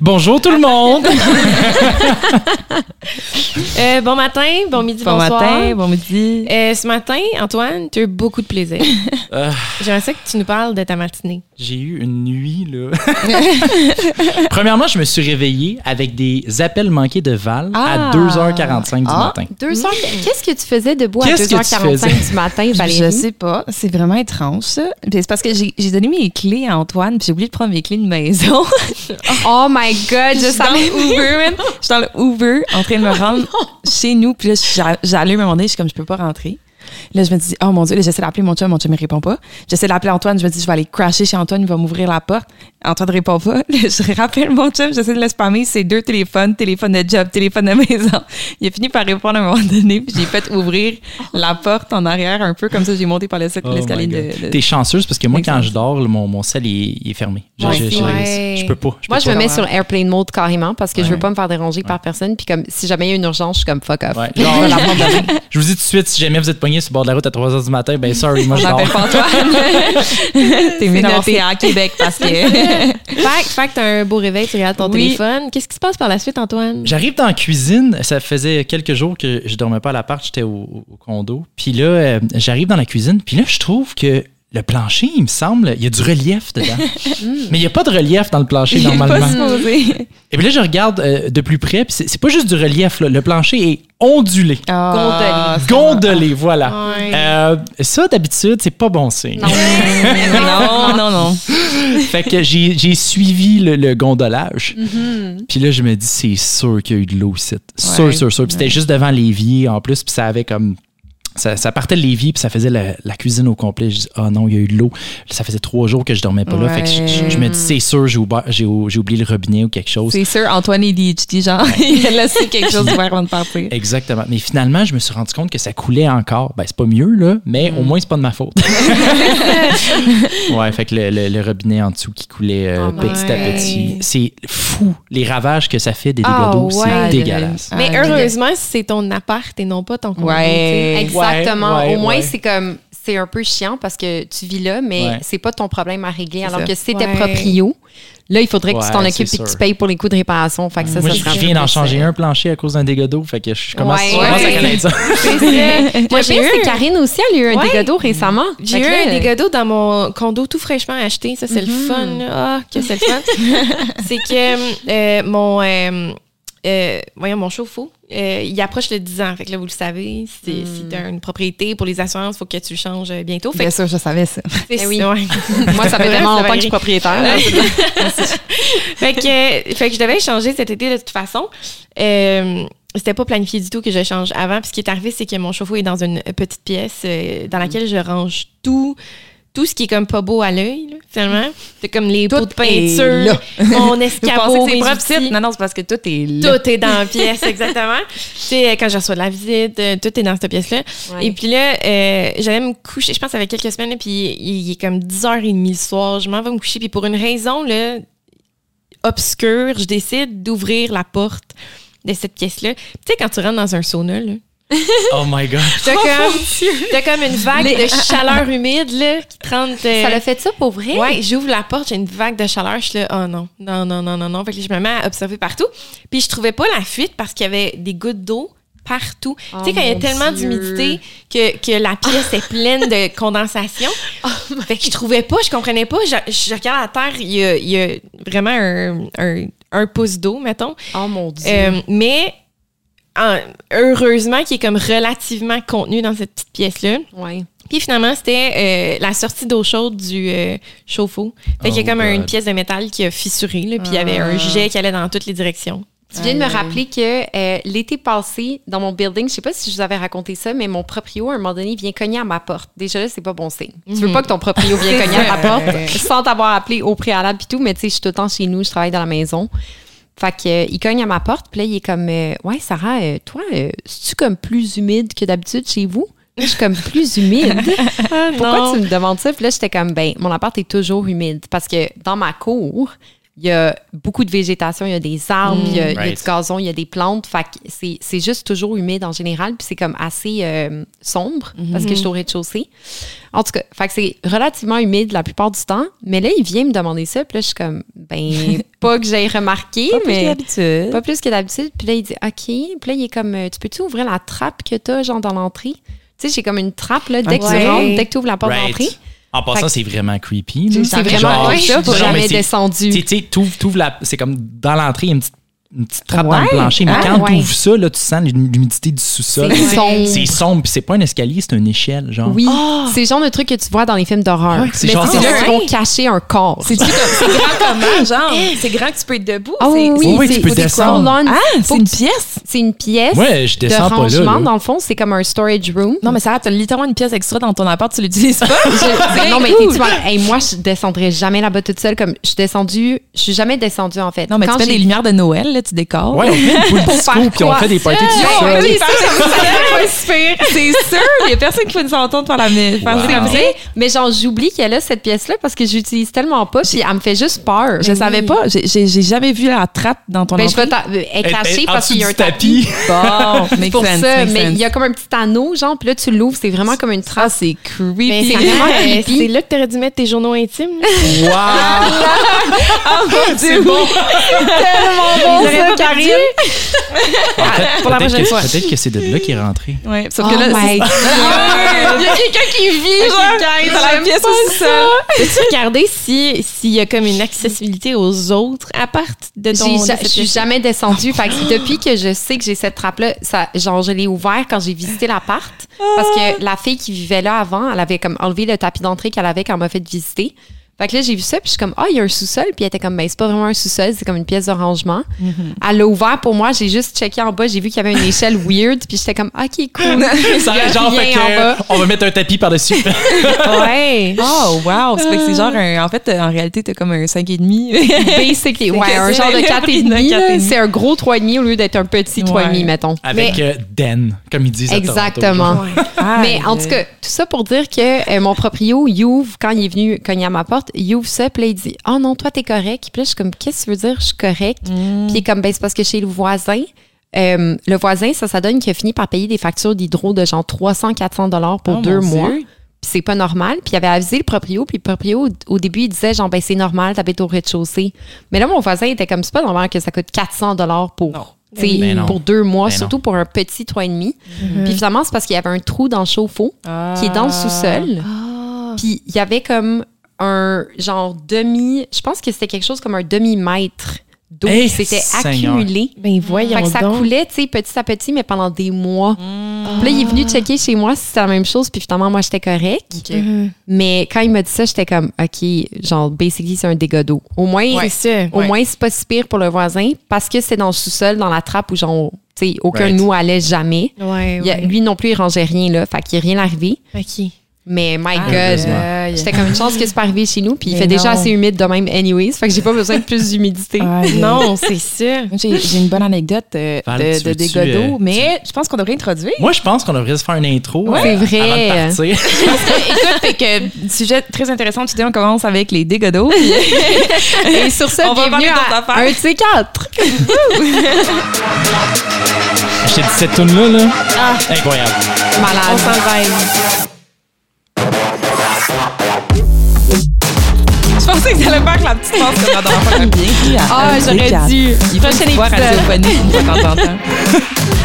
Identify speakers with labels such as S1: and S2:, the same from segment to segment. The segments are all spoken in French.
S1: Bonjour tout le monde!
S2: Euh, bon matin, bon midi,
S3: Bon
S2: bonsoir.
S3: matin, bon midi.
S2: Euh, ce matin, Antoine, tu as eu beaucoup de plaisir.
S1: Euh,
S2: J'aimerais ça que tu nous parles de ta matinée.
S1: J'ai eu une nuit, là. Premièrement, je me suis réveillé avec des appels manqués de Val
S3: Ah.
S1: à 2h45 du
S3: Ah.
S1: matin.
S4: Deux heures- Qu'est-ce que tu faisais debout à
S1: Qu'est-ce que tu
S4: 2h45 du matin, Valérie?
S3: Je sais pas, c'est vraiment étrange ça. C'est parce que j'ai j'ai donné mes clés à Antoine, puis j'ai oublié de prendre mes clés de maison.
S4: Oh my God, je
S3: suis dans le Uber, man. Je suis dans le Uber en train de me rendre chez nous, puis là j'a- j'allume à un moment donné, je suis comme je peux pas rentrer. Là, je me dis, oh mon Dieu, là, j'essaie d'appeler mon chum, mon chum, il répond pas. J'essaie d'appeler Antoine, je me dis, je vais aller crasher chez Antoine, il va m'ouvrir la porte. Antoine répond pas. Là, je rappelle mon chum, j'essaie de le spammer, c'est deux téléphones, téléphone de job, téléphone de maison. Il a fini par répondre à un moment donné, puis j'ai fait ouvrir la porte en arrière un peu, comme ça, j'ai monté par l'escalier
S1: Oh
S3: l'escalier
S1: God.
S3: de, de-
S1: T'es chanceuse parce que moi, quand je dors, mon, mon sel il, il est fermé. Je,
S4: Moi
S1: je-
S4: aussi,
S1: je-
S2: ouais.
S1: je peux pas.
S4: Moi,
S1: peux
S4: je me mets sur airplane mode carrément parce que je veux pas me faire déranger par personne. Puis comme si jamais il y a une urgence, je suis comme fuck off.
S1: Ouais. Genre, je vous dis tout de suite, si jamais vous êtes pogné sur le bord de la route à 3h du matin, ben sorry, moi je dors.
S3: T'es mieux à Québec parce que.
S2: Fait, fait que t'as un beau réveil, tu regardes ton
S3: Oui.
S2: téléphone. Qu'est-ce qui se passe par la suite, Antoine?
S1: J'arrive dans la cuisine, ça faisait quelques jours que je dormais pas à l'appart, j'étais au, au condo. Puis là, euh, j'arrive dans la cuisine, puis là, je trouve que le plancher, il me semble, il y a du relief dedans. Mais il n'y a pas de relief dans le plancher
S3: Il pas
S1: normalement.
S3: supposé.
S1: Et puis là, je regarde euh, de plus près, puis c'est c'est pas juste du relief, là. le plancher est ondulé.
S3: Ah,
S1: Gondolé, voilà.
S2: Ouais.
S1: Euh, ça, d'habitude, c'est pas bon signe.
S3: Non, non, non.
S1: fait que j'ai j'ai suivi le, le gondolage. Puis là, je me dis, c'est sûr qu'il y a eu de l'eau ici. Sûr,
S3: Ouais.
S1: sûr, sûr. Puis c'était juste devant l'évier en plus, puis ça avait comme. Ça, ça partait de l'évier, puis ça faisait la, la cuisine au complet. Je dis, ah non, il y a eu de l'eau. Ça faisait trois jours que je dormais pas là. Fait que je, je- je me dis, c'est sûr, j'ai oublié le robinet ou quelque chose.
S3: C'est sûr, Antoine est DHT, genre, il a laissé quelque chose ouvert avant de partir.
S1: Exactement. Mais finalement, je me suis rendu compte que ça coulait encore. Ben, c'est pas mieux, là, mais au moins, c'est pas de ma faute. ouais, fait que le, le- le robinet en dessous qui coulait euh,
S4: Oh
S1: petit à petit. C'est fou. Les ravages que ça fait des dégâts
S2: Ah,
S1: d'eau,
S2: ouais.
S1: c'est dégueulasse.
S2: Mais
S3: Ah,
S2: heureusement, c'est ton appart et non pas ton condo.
S3: Ouais.
S2: tu sais.
S4: Exactement.
S1: Ouais, ouais,
S4: Au moins,
S1: ouais.
S4: c'est comme. C'est un peu chiant parce que tu vis là, mais
S1: Ouais.
S4: c'est pas ton problème à régler. Alors
S3: ça.
S4: que si c'était
S2: Ouais.
S4: proprio, là, il faudrait que tu t'en occupes et que tu payes pour les coûts de réparation. Fait que ça,
S1: Moi,
S4: ça
S1: je viens d'en changer un plancher à cause d'un dégât d'eau. Fait que je commence,
S4: Ouais.
S1: je commence à connaître ça.
S4: Moi,
S2: J'ai
S4: eu c'est Karine aussi, elle a eu un dégât d'eau récemment.
S2: J'ai eu un dégât d'eau dans mon condo tout fraîchement acheté. Ça, c'est le fun. là. Ah, que c'est le fun. c'est que euh, mon, euh, euh, voyons, mon chauffe-eau, euh, il approche le 10 ans. Fait que là, vous le savez, c'est- si tu as une propriété pour les assurances, il faut que tu le changes euh, bientôt. Fait
S3: Bien
S2: que
S3: sûr, je savais ça.
S2: c'est
S4: Eh oui.
S2: ça, ouais.
S4: Moi, ça fait vraiment longtemps que je suis propriétaire. là.
S2: fait, que, euh, fait que je devais changer cet été de toute façon. Euh, c'était pas planifié du tout que je change avant. Puis ce qui est arrivé, c'est que mon chauffe-eau est dans une petite pièce euh, dans laquelle je range tout. Tout ce qui est comme pas beau à l'œil, finalement. C'est comme les pots de peinture, mon
S3: Vous
S2: escabeau,
S3: que c'est
S2: mes
S3: propre
S2: outils.
S3: site? Non, non, c'est parce que tout est là.
S2: Tout est dans la pièce, exactement. tu sais, quand je reçois de la visite, euh, tout est dans cette pièce-là.
S4: Ouais.
S2: Et puis là, euh, j'allais me coucher, je pense, avec quelques semaines, puis il, il est comme 10h30 le soir. Je m'en vais me coucher, puis pour une raison là, obscure, je décide d'ouvrir la porte de cette pièce-là. Puis Tu sais, quand tu rentres dans un sauna, là,
S1: Oh my God.
S2: t'as comme, t'as comme une vague
S4: Les-
S2: de chaleur humide là, qui te euh,
S4: Ça l'a fait ça pour vrai?
S2: Ouais, j'ouvre la porte, j'ai une vague de chaleur, je suis là, oh non, non, non, non, non, non. Fait que je me mets à observer partout. Puis je trouvais pas la fuite parce qu'il y avait des gouttes d'eau partout.
S4: Oh
S2: tu sais, quand il y a tellement d'humidité que, que la pièce est pleine de condensation. fait que je trouvais pas, je comprenais pas. Je, je regarde à terre, il y a, il y a vraiment un, un, un pouce d'eau, mettons.
S4: Oh mon Dieu.
S2: Euh, mais en- heureusement qu'il est comme relativement contenu dans cette petite pièce-là.
S4: ouais.
S2: Puis finalement, c'était euh, la sortie d'eau chaude du euh, chauffe-eau. Fait qu'il y a
S1: Oh
S2: comme
S1: God.
S2: une pièce de métal qui a fissuré, là, puis il y avait un jet qui allait dans toutes les directions.
S4: Tu viens de me
S3: aïe.
S4: rappeler que euh, l'été passé, dans mon building, je sais pas si je vous avais raconté ça, mais mon proprio, à un moment donné, vient cogner à ma porte. Déjà là, c'est pas bon signe. Tu veux pas que ton proprio vienne cogner à ta porte sans t'avoir appelé au préalable et tout, mais tu sais, je suis tout le temps chez nous, je travaille dans la maison. Fait que, euh, il cogne à ma porte, puis là, il est comme euh, Ouais, Sarah, euh, toi, es-tu comme plus humide que d'habitude chez vous? Je suis comme plus humide. Pourquoi tu me demandes ça? Puis là, j'étais comme, ben, mon appart est toujours humide parce que dans ma cour, il y a beaucoup de végétation, il y a des arbres, il y, a, il y a
S1: Right.
S4: du gazon, il y a des plantes. Fait que c'est, c'est juste toujours humide en général, puis c'est comme assez euh, sombre parce que je suis au rez-de-chaussée. En tout cas, fait que c'est relativement humide la plupart du temps. Mais là, il vient me demander ça, puis là, je suis comme, ben, pas que j'aie remarqué,
S3: Pas plus que
S4: mais
S3: d'habitude.
S4: pas plus que d'habitude. Puis là, il dit, OK. Puis là, il est comme, tu peux-tu ouvrir la trappe que t'as, genre, dans l'entrée? Tu sais, j'ai comme une trappe, là, dès que tu rentres, dès que tu ouvres la porte
S1: Right.
S4: d'entrée.
S1: En passant, c'est vraiment creepy. là.
S4: C'est vraiment
S1: Genre,
S4: ça,
S1: mais
S4: jamais descendu.
S1: Tu sais, la. C'est comme dans l'entrée, il y a une petite, une petite trappe dans le
S3: Ouais.
S1: plancher. Mais
S4: Ah,
S1: quand
S4: ouais.
S1: tu ouvres ça, là, tu sens l'humidité du sous-sol.
S4: C'est sombre.
S1: C'est sombre, puis c'est pas un escalier, c'est une échelle, genre.
S4: Oui, c'est le genre de truc que tu vois dans les films d'horreur.
S1: Ouais, c'est
S4: là qu'ils
S2: Ouais.
S4: vont cacher un corps.
S3: Comme- c'est grand comment, genre? C'est grand que tu peux être debout?
S4: Ah
S3: C'est-
S4: oui,
S1: Oui, oui,
S4: c'est-
S1: tu peux descendre.
S3: Ah, c'est une
S4: tu-
S3: pièce?
S4: C'est une pièce
S1: Ouais, je
S4: de
S1: descends pas là.
S4: rangement.
S1: là.
S4: Dans le fond, c'est comme un storage room.
S3: Non, mais ça, t'as littéralement une pièce extra dans ton appart, tu l'utilises pas?
S4: Non, mais Hey, moi, je descendrais jamais là-bas toute seule. Comme je suis descendue, je suis jamais descendue en fait.
S3: Non, mais tu fais des lumières de Noël, là, tu décores.
S1: Ouais, on fait une disco, puis on fait des parties
S3: ok, ça, C'est sûr, il y a personne qui va nous entendre par la faire
S1: Wow.
S4: C'est
S3: comme ça.
S4: vrai, mais genre j'oublie qu'elle a cette pièce-là parce que j'utilise tellement pas, puis elle me fait juste peur.
S3: Je savais pas, j'ai- jamais vu la trappe dans ton
S4: Ben, je
S3: entrée.
S4: vais est
S1: Elle-
S4: cachée parce qu'il y a un tapis.
S3: Bon,
S4: C'est pour ça, mais il y a comme un petit anneau, genre, puis là tu l'ouvres, c'est vraiment comme une
S3: Ah,
S4: trace.
S3: c'est creepy.
S4: C'est
S2: c'est
S4: vraiment
S2: vraiment,
S4: creepy.
S2: c'est là que t'aurais dû mettre tes journaux intimes. là.
S3: Ah, mon Dieu, bon.
S2: Ils auraient pas dû.
S1: Peut-être
S2: pour la
S1: peut-être
S2: prochaine
S1: que-
S2: fois.
S1: Peut-être que c'est de là qu'il est rentré.
S3: Ouais, sauf
S4: Oh
S3: que là,
S4: my
S3: c'est-
S4: God.
S3: il y a quelqu'un qui vit, genre, dans la pièce au sol.
S2: Peux-tu regarder si- s'il y a comme une accessibilité aux autres de ton.
S4: J'ai
S2: de cette
S4: Je suis jamais descendue. Fait que depuis que je sais que j'ai cette trappe-là, ça, genre, je l'ai ouvert quand j'ai visité l'appart. Parce que la fille qui vivait là avant, elle avait comme enlevé le tapis d'entrée qu'elle avait quand elle m'a fait visiter. Fait que là, j'ai vu ça, puis je suis comme, ah, il y a un sous-sol. Puis elle était comme, ben, c'est pas vraiment un sous-sol, c'est comme une pièce de rangement. Elle l'a ouvert pour moi, j'ai juste checké en bas, j'ai vu qu'il y avait une échelle weird, puis j'étais comme, ok, cool.
S1: Ça,
S4: Il y a
S1: genre,
S4: rien
S1: fait
S4: en bas.
S1: que, on va mettre un tapis par-dessus.
S2: Ouais.
S3: Oh, wow. C'est fait que c'est genre, un- en fait, en réalité, t'as comme un 5,5.
S4: Basically, ouais, un
S3: c'est
S4: genre de
S3: le
S4: 4,5.
S3: prix d'un
S4: là.
S3: 4,5.
S4: C'est un gros 3,5 au lieu d'être un petit 3,5,
S3: Ouais.
S4: mettons.
S1: Avec euh, Den, comme ils disent. à Toronto,
S4: Exactement. Mais en tout cas, tout ça pour dire que euh, mon proprio, il ouvre, quand il est venu cogner à ma porte, il ouvre ça, puis là, il dit Oh non, toi, t'es correct. Puis là, je suis comme Qu'est-ce que tu veux dire, je suis correct?
S3: Mm.
S4: Puis il est comme Ben, c'est parce que chez le voisin, euh, le voisin, ça, ça donne qu'il a fini par payer des factures d'hydro de genre 300-400 dollars pour
S3: Oh,
S4: deux mois.
S3: Dieu.
S4: Puis c'est pas normal. Puis il avait avisé le proprio. Puis le proprio, au- au début, il disait genre, ben c'est normal, t'habites au rez-de-chaussée. Mais là, mon voisin était comme, c'est pas normal que ça coûte 400 dollars pour,
S1: Ben
S4: pour deux mois,
S1: Ben non.
S4: surtout pour un petit 3,5. Puis finalement, c'est parce qu'il y avait un trou dans le chauffe-eau qui est dans le sous-sol. Puis il y avait comme un genre demi, je pense que c'était quelque chose comme un demi-mètre d'eau
S1: Hey,
S4: qui s'était
S1: Seigneur.
S4: accumulé.
S2: Ben voyons
S4: Fait que ça
S2: donc.
S4: coulait, tu sais, petit à petit, mais pendant des mois. Puis là, il est venu checker chez moi si c'était la même chose, puis finalement, moi, j'étais correct.
S2: Mhm.
S4: Mais quand il m'a dit ça, j'étais comme, OK, genre, basically, c'est un dégât d'eau. Au moins,
S2: C'est ça.
S4: au
S3: Ouais.
S4: moins c'est pas si pire pour le voisin parce que c'est dans le sous-sol, dans la trappe où, genre, tu sais, aucun
S1: Right.
S4: de nous allait jamais.
S2: Ouais,
S4: Il y a-
S2: ouais.
S4: lui non plus, il rangeait rien, là. Fait qu'il n'y a rien arrivé.
S2: OK.
S4: Mais my
S3: Ah,
S4: God.
S2: Aïe.
S4: C'était comme une chance que c'est pas arrivé chez nous, puis il fait déjà assez humide de même anyways, fait que j'ai pas besoin de plus d'humidité.
S2: Non, c'est ça.
S3: J'ai une bonne anecdote euh,
S1: Val,
S3: de,
S1: tu
S3: de
S1: veux-tu,
S3: dégâts d'eau,
S1: euh,
S3: mais je pense qu'on devrait introduire.
S1: Moi, je pense qu'on devrait se faire une intro.
S4: Ouais,
S1: euh,
S4: c'est vrai.
S1: Avant de partir.
S3: Écoute, fait que sujet très intéressant. Today, on commence avec les dégâts d'eau.
S4: Et sur ça,
S3: On va parler
S4: à un de ces quatre.
S1: Je t'ai dit cette tune là là.
S2: Ah.
S1: Incroyable.
S2: On
S4: Malade.
S2: s'en va.
S3: Je pensais que t'allais faire la petite dernière fois. comme Bienvenue à
S4: Ah, j'aurais dû.
S3: Il faut
S2: Prochain
S3: une fois
S2: épisode.
S3: radiophonique une fois de temps en temps.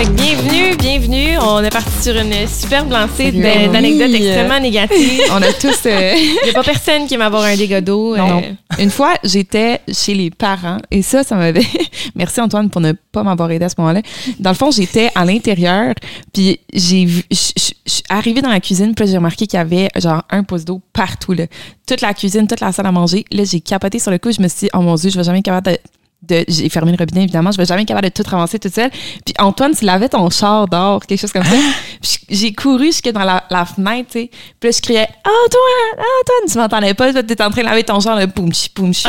S2: Fait que bienvenue, bienvenue. On est parti sur une superbe lancée d'anecdotes
S3: Oui.
S2: extrêmement négatives.
S3: On a tous. euh,
S2: Il n'y a pas personne qui aime avoir un dégât d'eau.
S3: Non.
S2: euh,
S3: Une fois, j'étais chez les parents et ça, ça m'avait. Merci Antoine pour ne pas m'avoir aidé à ce moment-là. Dans le fond, j'étais à l'intérieur, puis j'ai vu. Je suis arrivée dans la cuisine, puis là, j'ai remarqué qu'il y avait genre un pouce d'eau partout, là. Toute la cuisine, toute la salle à manger. Là, j'ai capoté sur le coup, je me suis dit, oh mon Dieu, je vais jamais être capable de de j'ai fermé le robinet évidemment, je vais jamais être capable de tout ramasser toute seule. Puis Antoine, tu lavais ton char d'or, quelque chose comme ça. Puis j'ai couru jusque dans la, la fenêtre, tu sais. Puis là, je criais Antoine, Antoine, tu m'entendais pas, tu étais en train de laver ton char, le boum chi chi.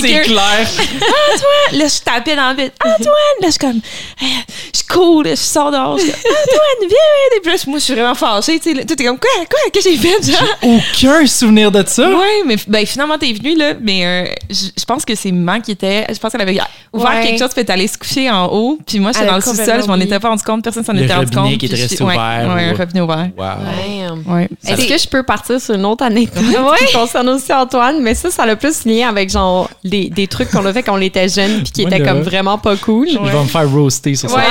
S1: C'est clair.
S3: Antoine, là je tapais dans le vide. Antoine, là je suis comme je cours, là, je sors dehors, je comme Antoine, viens, viens. Et puis là, moi je suis vraiment fâchée, tu sais. Tout est comme quoi, quoi, qu'est-ce que j'ai fait, genre?
S1: Aucun souvenir de ça.
S3: Ouais, mais ben, finalement, t'es venu, là. Mais euh, je pense que c'est maman qui était. Je pense qu'elle avait ouvert
S2: Ouais.
S3: quelque chose, puis elle est allée se coucher en haut. Puis moi, j'étais dans le sous-sol, je m'en étais pas rendu compte, personne s'en était rendu compte.
S1: qui était
S3: je-
S1: resté
S3: ouais,
S1: ouvert,
S3: Ouais, un robinet ouvert.
S1: Wow.
S3: Ouais.
S4: Est-ce que je peux partir sur une autre anecdote qui concerne aussi Antoine? Mais ça, ça a le plus lien avec genre des, des trucs qu'on a fait quand on était jeune puis qui étaient comme vraiment pas cool.
S1: Il va me faire roaster sur ça.
S4: Ouais,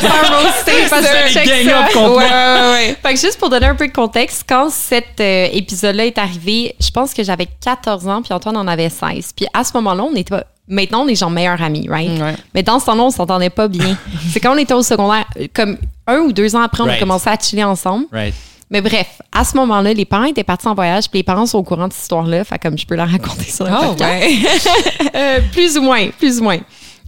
S4: ça va faire roaster parce que
S1: allez
S4: check
S1: gang
S4: ça.
S1: up contre
S4: Ouais,
S1: moi.
S4: ouais, ouais. Fait que juste pour donner un peu de contexte, quand cet euh, épisode-là est arrivé, je pense que j'avais 14 ans puis Antoine en avait 16. Puis à ce moment-là, on était pas... Maintenant, on est genre meilleurs amis, right?
S3: Ouais.
S4: Mais dans ce temps-là, on s'entendait pas bien. C'est quand on était au secondaire, comme un ou deux ans après, on a commencé à chiller ensemble.
S1: Right.
S4: Mais bref, à ce moment-là, les parents étaient partis en voyage, puis les parents sont au courant de cette histoire-là, fait comme je peux la raconter sur le
S3: Oh,
S4: podcast.
S3: ouais.
S4: Euh, plus ou moins, plus ou moins.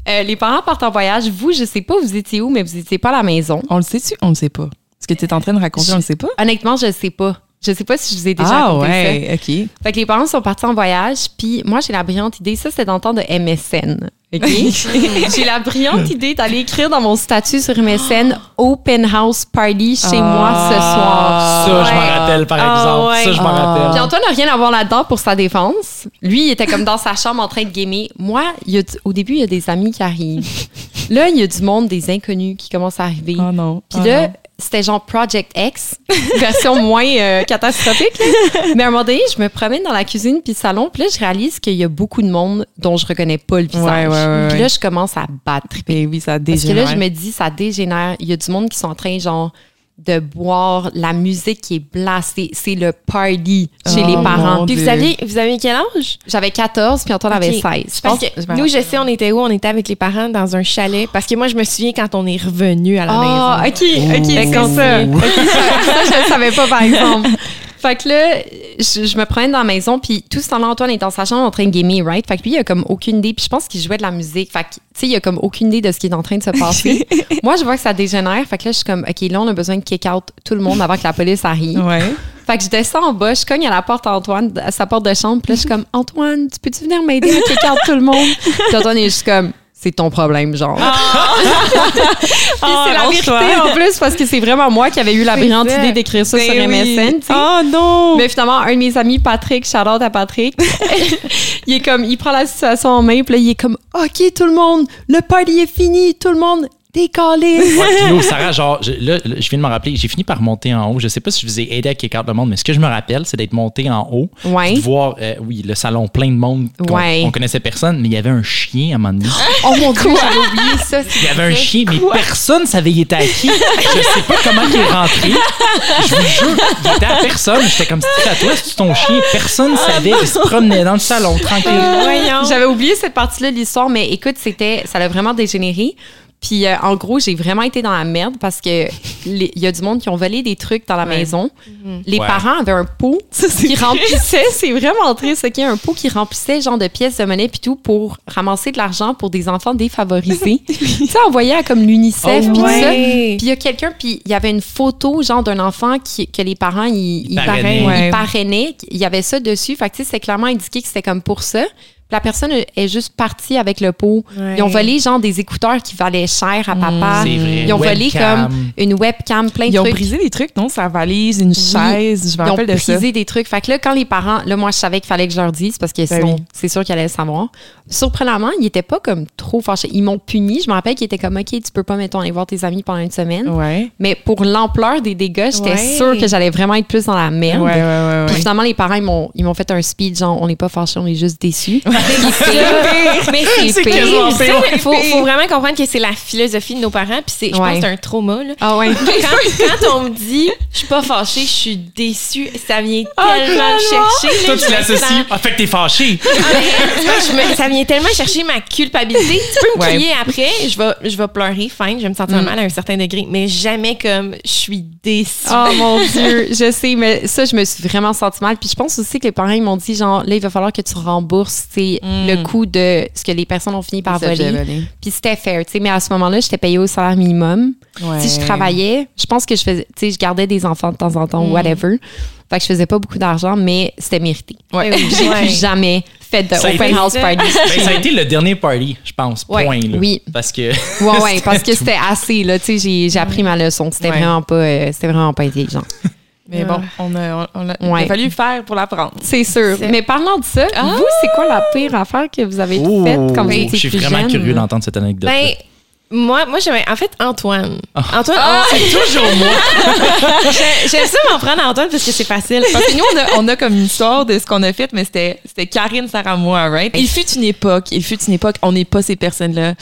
S4: Euh, les parents partent en voyage. Vous, je sais pas, vous étiez où, mais vous étiez pas à la maison.
S3: On le sait-tu? On le sait pas. Ce que tu es en train de raconter, on le sait pas?
S4: Honnêtement, je sais pas. Je sais pas si je vous ai déjà
S3: ah,
S4: raconté ça.
S3: ouais, OK.
S4: Fait que les parents sont partis en voyage, puis moi, j'ai la brillante idée. Ça, c'était dans le temps de MSN. OK? j'ai la brillante idée d'aller écrire dans mon statut sur MSN Open House Party chez
S3: Ah.
S4: moi ce soir.
S1: Ça, je m'en rappelle, par
S2: Ah,
S1: exemple.
S2: ouais.
S1: Ça, je m'en
S3: Ah.
S1: rappelle.
S4: Puis Antoine n'a rien à voir là-dedans pour sa défense. Lui, il était comme dans sa chambre en train de gamer. Moi, il y a au début, il y a des amis qui arrivent. Là, il y a du monde, des inconnus qui commencent à arriver.
S3: Oh non.
S4: Puis
S3: oh
S4: là,
S3: non.
S4: C'était genre Project X, version moins euh, catastrophique. là. Mais à un moment donné, je me promène dans la cuisine puis le salon, puis là, je réalise qu'il y a beaucoup de monde dont je reconnais pas le visage.
S3: Ouais, ouais, ouais,
S4: puis là, je commence à battre.
S3: Ben oui, ça
S4: Parce que
S3: dégénère.
S4: là, je me dis, ça dégénère. Il y a du monde qui sont en train, genre, de boire la musique qui est blasée. C'est le party chez
S3: Oh,
S4: les parents.
S3: mon
S2: Puis vous aviez, vous aviez quel âge?
S4: J'avais 14, puis Antoine avait
S2: Ok.
S4: 16. Je
S2: Parce
S4: pense
S2: que nous, je sais, on était où? On était avec les parents dans un chalet. Parce que moi, je me souviens quand on est revenu à la
S4: Ah,
S2: maison.
S4: OK, OK, c'est comme ça. Ça, je le savais pas, par exemple. Fait que là, je, je me promène dans la maison, puis tout ce temps-là, Antoine est dans sa chambre en train de gamer, right? Fait que lui, il a comme aucune idée, puis je pense qu'il jouait de la musique. Fait que, tu sais, il a comme aucune idée de ce qui est en train de se passer. Moi, je vois que ça dégénère. Fait que là, je suis comme, OK, là, on a besoin de kick out tout le monde avant que la police arrive.
S3: Ouais.
S4: Fait que je descends en bas, je cogne à la porte à Antoine, à sa porte de chambre, puis là, je suis comme, Antoine, tu peux-tu venir m'aider à kick out tout le monde? Puis Antoine est juste comme, c'est ton problème, genre. Puis c'est la vérité en plus parce que c'est vraiment moi qui avais eu la brillante idée d'écrire ça sur
S3: Ben oui.
S4: MSN. sais.
S3: Oh non!
S4: Mais finalement, un de mes amis, Patrick, shout out à Patrick, il est comme, il prend la situation en main, puis là, il est comme, OK, tout le monde, le party est fini, tout le monde, décalé.
S1: Ouais, puis yo, Sarah, genre, je, là, là, je viens de me rappeler, j'ai fini par monter en haut. Je sais pas si je vous ai aidé à kick out le monde, mais ce que je me rappelle, c'est d'être monté en haut,
S4: Ouais.
S1: de voir, euh, oui, le salon plein de monde. qu'on
S4: Ouais.
S1: on connaissait personne, mais il y avait un chien à un moment donné.
S4: Oh mon Dieu, j'avais oublié ça.
S1: Il y avait un chien, mais personne savait il était à qui. Je sais pas comment il est rentré. Je vous jure, il était à personne. J'étais comme, c'est à toi, c'est ton chien. Personne savait. Il se promenait dans le salon, tranquille.
S2: Voyons.
S4: J'avais oublié cette partie-là de l'histoire, mais écoute, c'était, ça l'a vraiment dégénéré. Puis euh, en gros, j'ai vraiment été dans la merde parce que les- il y a du monde qui ont volé des trucs dans la maison. Les
S1: Ouais.
S4: parents avaient un pot qui remplissait, c'est vraiment triste, OK, un pot qui remplissait genre de pièces de monnaie puis tout pour ramasser de l'argent pour des enfants défavorisés. tu sais, envoyé à comme l'UNICEF
S2: Oh,
S4: puis tout ça. Puis il y a quelqu'un, puis il y avait une photo, genre, d'un enfant qui, que les parents, ils, ils
S1: parrainaient.
S4: Ils. Il y avait ça dessus. Fait que, tu sais, c'était clairement indiqué que c'était comme pour ça. La personne est juste partie avec le pot.
S2: Ouais.
S4: Ils ont volé, genre, des écouteurs qui valaient cher à papa.
S1: C'est vrai.
S4: Ils ont volé comme une webcam, plein de
S3: Ils ont
S4: trucs.
S3: brisé des trucs, non? Sa valise, une chaise, je me
S4: Ils ont
S3: rappelle de ça.
S4: brisé des trucs. Fait que là, quand les parents, là, moi, je savais qu'il fallait que je leur dise parce que
S3: Ben
S4: sinon,
S3: oui.
S4: c'est sûr qu'ils allaient le savoir. Surprenamment, ils étaient pas comme trop fâchés. Ils m'ont puni. Je me rappelle qu'ils étaient comme, OK, tu peux pas, mettons, aller voir tes amis pendant une semaine.
S3: Ouais.
S4: Mais pour l'ampleur des dégâts, j'étais
S2: Ouais.
S4: sûre que j'allais vraiment être plus dans la
S3: Ouais,
S4: merde.
S3: ouais, ouais.
S4: Puis finalement, les parents, ils m'ont, ils m'ont fait un speed, genre, on n'est pas fâchés, on est juste déçus.
S2: Mais
S1: C'est
S2: pire.
S1: pire.
S2: faut, faut vraiment comprendre que c'est la philosophie de nos parents. Puis c'est, je pense
S4: Ouais.
S2: que c'est un trauma. Là.
S4: Ah ouais.
S2: Quand, quand on me dit je suis pas fâchée, je suis déçue, ça vient
S3: Oh,
S2: tellement me chercher.
S1: Toi, tu l'associes.
S2: sens-
S1: Ah, fait que t'es fâché.
S2: Ah, mais, je me- ça vient tellement chercher ma culpabilité. Tu peux me
S3: Ouais.
S2: crier après, je vais, je vais pleurer, fine, je vais me sentir
S4: Mm.
S2: mal à un certain degré, mais jamais comme je suis déçue.
S4: Oh mon Dieu, je sais, mais ça, je me suis vraiment sentie mal. Puis je pense aussi que les parents, ils m'ont dit, genre, là, il va falloir que tu rembourses, tu c'est
S3: Mm.
S4: le coût de ce que les personnes ont fini par voler. Puis c'était fair, tu sais. Mais à ce moment-là, j'étais payée au salaire minimum.
S3: Ouais.
S4: Si je travaillais, je pense que je faisais, tu sais, je gardais des enfants de temps en temps,
S2: Mm.
S4: whatever. Fait que je faisais pas beaucoup d'argent, mais c'était mérité.
S3: Ouais.
S4: J'ai
S2: Ouais.
S4: plus jamais fait de
S1: Ça
S4: open
S1: été-
S4: house party.
S1: Ben, ça a été le dernier party, je pense.
S4: Ouais,
S1: Point. Là.
S4: oui.
S1: Parce que.
S4: Ouais, ouais, parce que c'était assez, là. Tu sais, j'ai, j'ai appris ma leçon. C'était
S3: Ouais.
S4: vraiment pas, euh, c'était vraiment pas intelligent.
S3: Mais bon, on a, on a, il a fallu le faire pour l'apprendre.
S4: C'est sûr. Mais parlant de ça, vous, c'est quoi la pire affaire que vous avez
S1: Oh,
S4: faite quand vous
S1: je
S4: étiez
S1: suis
S4: plus
S1: vraiment
S4: jeune?
S1: curieux d'entendre cette anecdote.
S2: Ben, moi, moi j'aimais. En fait, Antoine.
S1: Ah.
S2: Antoine, on-
S1: toujours moi.
S2: j'ai- j'aime ça m'en prendre à Antoine parce que c'est facile.
S3: Parce que nous, on a, on a comme une histoire de ce qu'on a fait, mais c'était, c'était Karine, Sarah, moi, right? Il fut une époque, il fut une époque, on n'est pas ces personnes-là.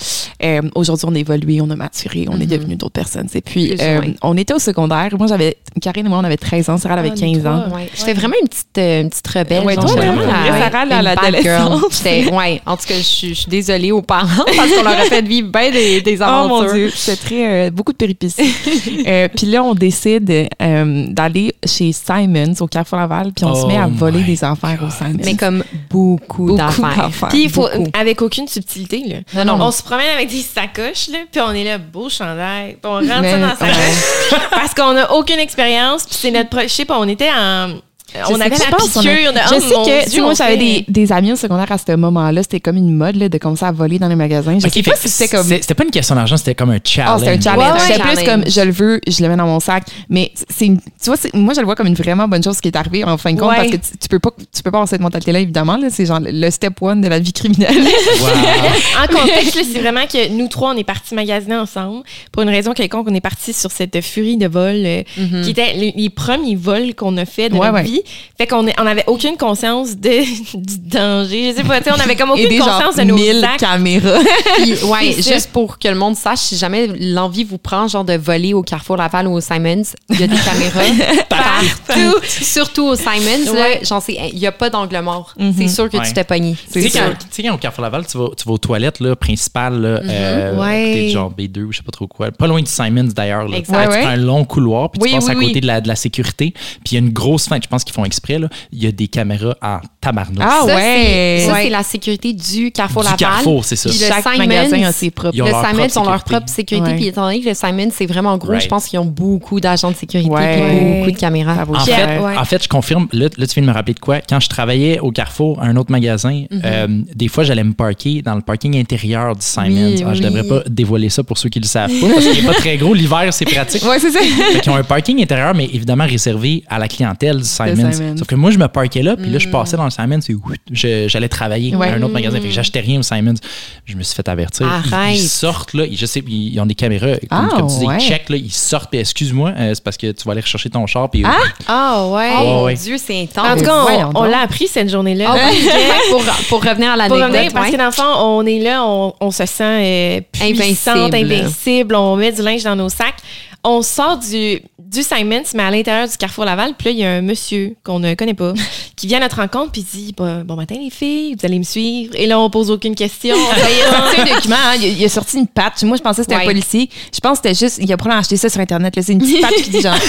S3: Euh, aujourd'hui, on a évolué, on a maturé, on est devenus d'autres personnes. Et puis, euh, on était au secondaire. Moi, j'avais, Karine et moi, on avait 13 ans, Sarah elle avait
S2: Ah,
S3: 15 ans.
S2: toi.
S4: Ouais. J'étais vraiment une petite, euh, une petite rebelle.
S3: Ouais,
S4: genre,
S3: toi, vraiment, la Sarah, là, l'adolescence.
S4: J'étais- Ouais, en tout cas, je suis je suis désolée aux parents parce qu'on leur a fait vivre bien des, des
S3: Oh
S4: aventures.
S3: mon Dieu, c'était très euh, beaucoup de péripéties. Euh, puis là, on décide euh, d'aller chez Simons au Carrefour Laval, puis on se
S1: Oh
S3: met à voler
S1: my
S3: des affaires au Simons.
S4: Mais comme beaucoup,
S3: Beaucoup
S4: d'affaires.
S2: Puis il faut,
S3: beaucoup.
S2: avec aucune subtilité, là.
S4: Non, non.
S2: On se promène avec des sacoches, là, puis on est là, beau chandail, puis on rentre
S3: Mais-
S2: ça dans la sacoche. parce qu'on n'a aucune expérience, puis c'est notre. pro- Je sais pas, on était en. On
S3: Je
S2: avait
S3: sais-
S2: la
S3: je pense qu'on a-
S2: piqûre. on a-
S3: Je
S2: oh
S3: sais que, tu
S2: Dieu,
S3: sais, moi,
S2: on
S3: j'avais des, des amis au secondaire à ce moment-là. C'était comme une mode là, de commencer à voler dans les magasins. Je
S1: Ok,
S3: sais
S1: fait
S3: pas si c'était comme.
S1: C'était pas une question d'argent, c'était comme un
S3: Ah,
S1: challenge.
S3: c'était un challenge.
S2: Ouais, ouais,
S3: C'était plus comme je le veux, je le mets dans mon sac. Mais c'est une- tu vois, moi je le vois comme une vraiment bonne chose qui est arrivée en fin de compte
S2: Ouais.
S3: parce que tu, tu peux pas tu peux pas avoir cette mentalité là évidemment là, c'est genre le step one de la vie criminelle.
S1: Wow.
S2: En contexte, c'est vraiment que nous trois, on est partis magasiner ensemble. Pour une raison quelconque, on est partis sur cette furie de vol euh, qui était les, les premiers vols qu'on a fait de
S3: Ouais,
S2: notre
S3: ouais.
S2: Vie. Fait qu'on on avait aucune conscience de, du danger. Je sais pas, tu sais, on avait comme
S3: Et
S2: aucune
S3: des genre
S2: conscience de nos
S3: 1000
S2: sacs.
S3: caméras.
S4: Puis, ouais, juste pour que le monde sache, si jamais l'envie vous prend, genre de voler au Carrefour Laval ou au Simons, il y a des caméras partout. Surtout au Simons, là,
S2: Ouais.
S4: j'en sais, il n'y a pas d'angle mort.
S3: Mhm.
S4: C'est sûr que
S1: Ouais.
S4: tu t'es pogné.
S1: Tu sais, quand, au Carrefour Laval, tu vas, tu vas aux toilettes là, principales, là, euh,
S2: Ouais.
S1: côté de genre B2 ou je sais pas trop quoi. Pas loin du Simons d'ailleurs. là.
S4: Exact.
S1: Tu
S3: ouais.
S1: un long couloir, puis
S3: Oui,
S1: tu passes
S3: oui,
S1: à côté
S3: oui.
S1: de, la, de la sécurité. Puis il y a une grosse fenêtre, je pense qu'ils font exprès. là. Il y a des caméras en tabarnouche.
S3: Ah
S4: Ça,
S3: ouais.
S4: Ça,
S3: Ouais.
S4: c'est la sécurité du Carrefour
S1: du
S4: Laval.
S1: Carrefour, c'est ça.
S4: Puis le
S3: Chaque
S4: Simons,
S3: magasin a ses propres.
S1: Ils ont
S4: le
S1: leur
S4: Simons
S1: propre
S4: ont leur
S1: sécurité.
S4: propre sécurité.
S3: Ouais.
S4: Puis étant donné que le Simons, c'est vraiment gros,
S1: Right.
S4: je pense qu'ils ont beaucoup d'agents de sécurité
S3: Ouais.
S4: beaucoup de caméras.
S1: En fait,
S2: ouais.
S1: en fait, je confirme, là, là, tu viens de me rappeler de quoi. Quand je travaillais au Carrefour, un autre magasin, euh, des fois, j'allais me parker dans le parking intérieur du Simons.
S3: Oui,
S1: Ah, Je
S3: oui.
S1: devrais pas dévoiler ça pour ceux qui le savent pas, parce qu'il n'est pas très gros. L'hiver, c'est pratique.
S3: Ouais, c'est ça.
S1: Fait qu'ils ont un parking intérieur, mais évidemment réservé à la clientèle du Simons.
S3: Simons.
S1: Sauf que moi, je me parquais là, puis là, je passais dans le Simons et j'allais travailler
S3: Ouais.
S1: à un autre magasin. Fait que j'achetais rien au Simons. Je me suis fait avertir. Ils-
S4: Arrête.
S1: Ils sortent, là, je sais, ils ils ont des caméras, comme,
S3: Ah,
S1: comme tu dis,
S3: ouais.
S1: ils checkent, là, ils sortent, puis excuse-moi, euh, c'est parce que tu vas aller rechercher ton char, puis
S3: Ah!
S2: Ah ouais.
S4: Oh mon
S1: ouais.
S4: Dieu, c'est intense.
S2: En tout cas, on, on l'a appris cette journée-là.
S4: Ah oui, pour, pour revenir à
S2: Pour
S4: l'anecdote.
S2: revenir, parce que dans le fond, on est là, on, on se sent euh, puissante,
S4: Invincible.
S2: invincible, on met du linge dans nos sacs. On sort du, du Simons, mais à l'intérieur du Carrefour Laval, puis là, il y a un monsieur qu'on ne connaît pas qui vient à notre rencontre, puis il dit Bon bon matin, les filles, vous allez me suivre. Et là, on pose aucune question. On
S3: Ben, il a sorti un document, hein, il, a, il a sorti une patch. Moi, je pensais que c'était
S4: Ouais.
S3: un policier. Je pense que c'était juste, il a probablement acheté ça sur Internet. là. C'est une petite patch qui dit genre.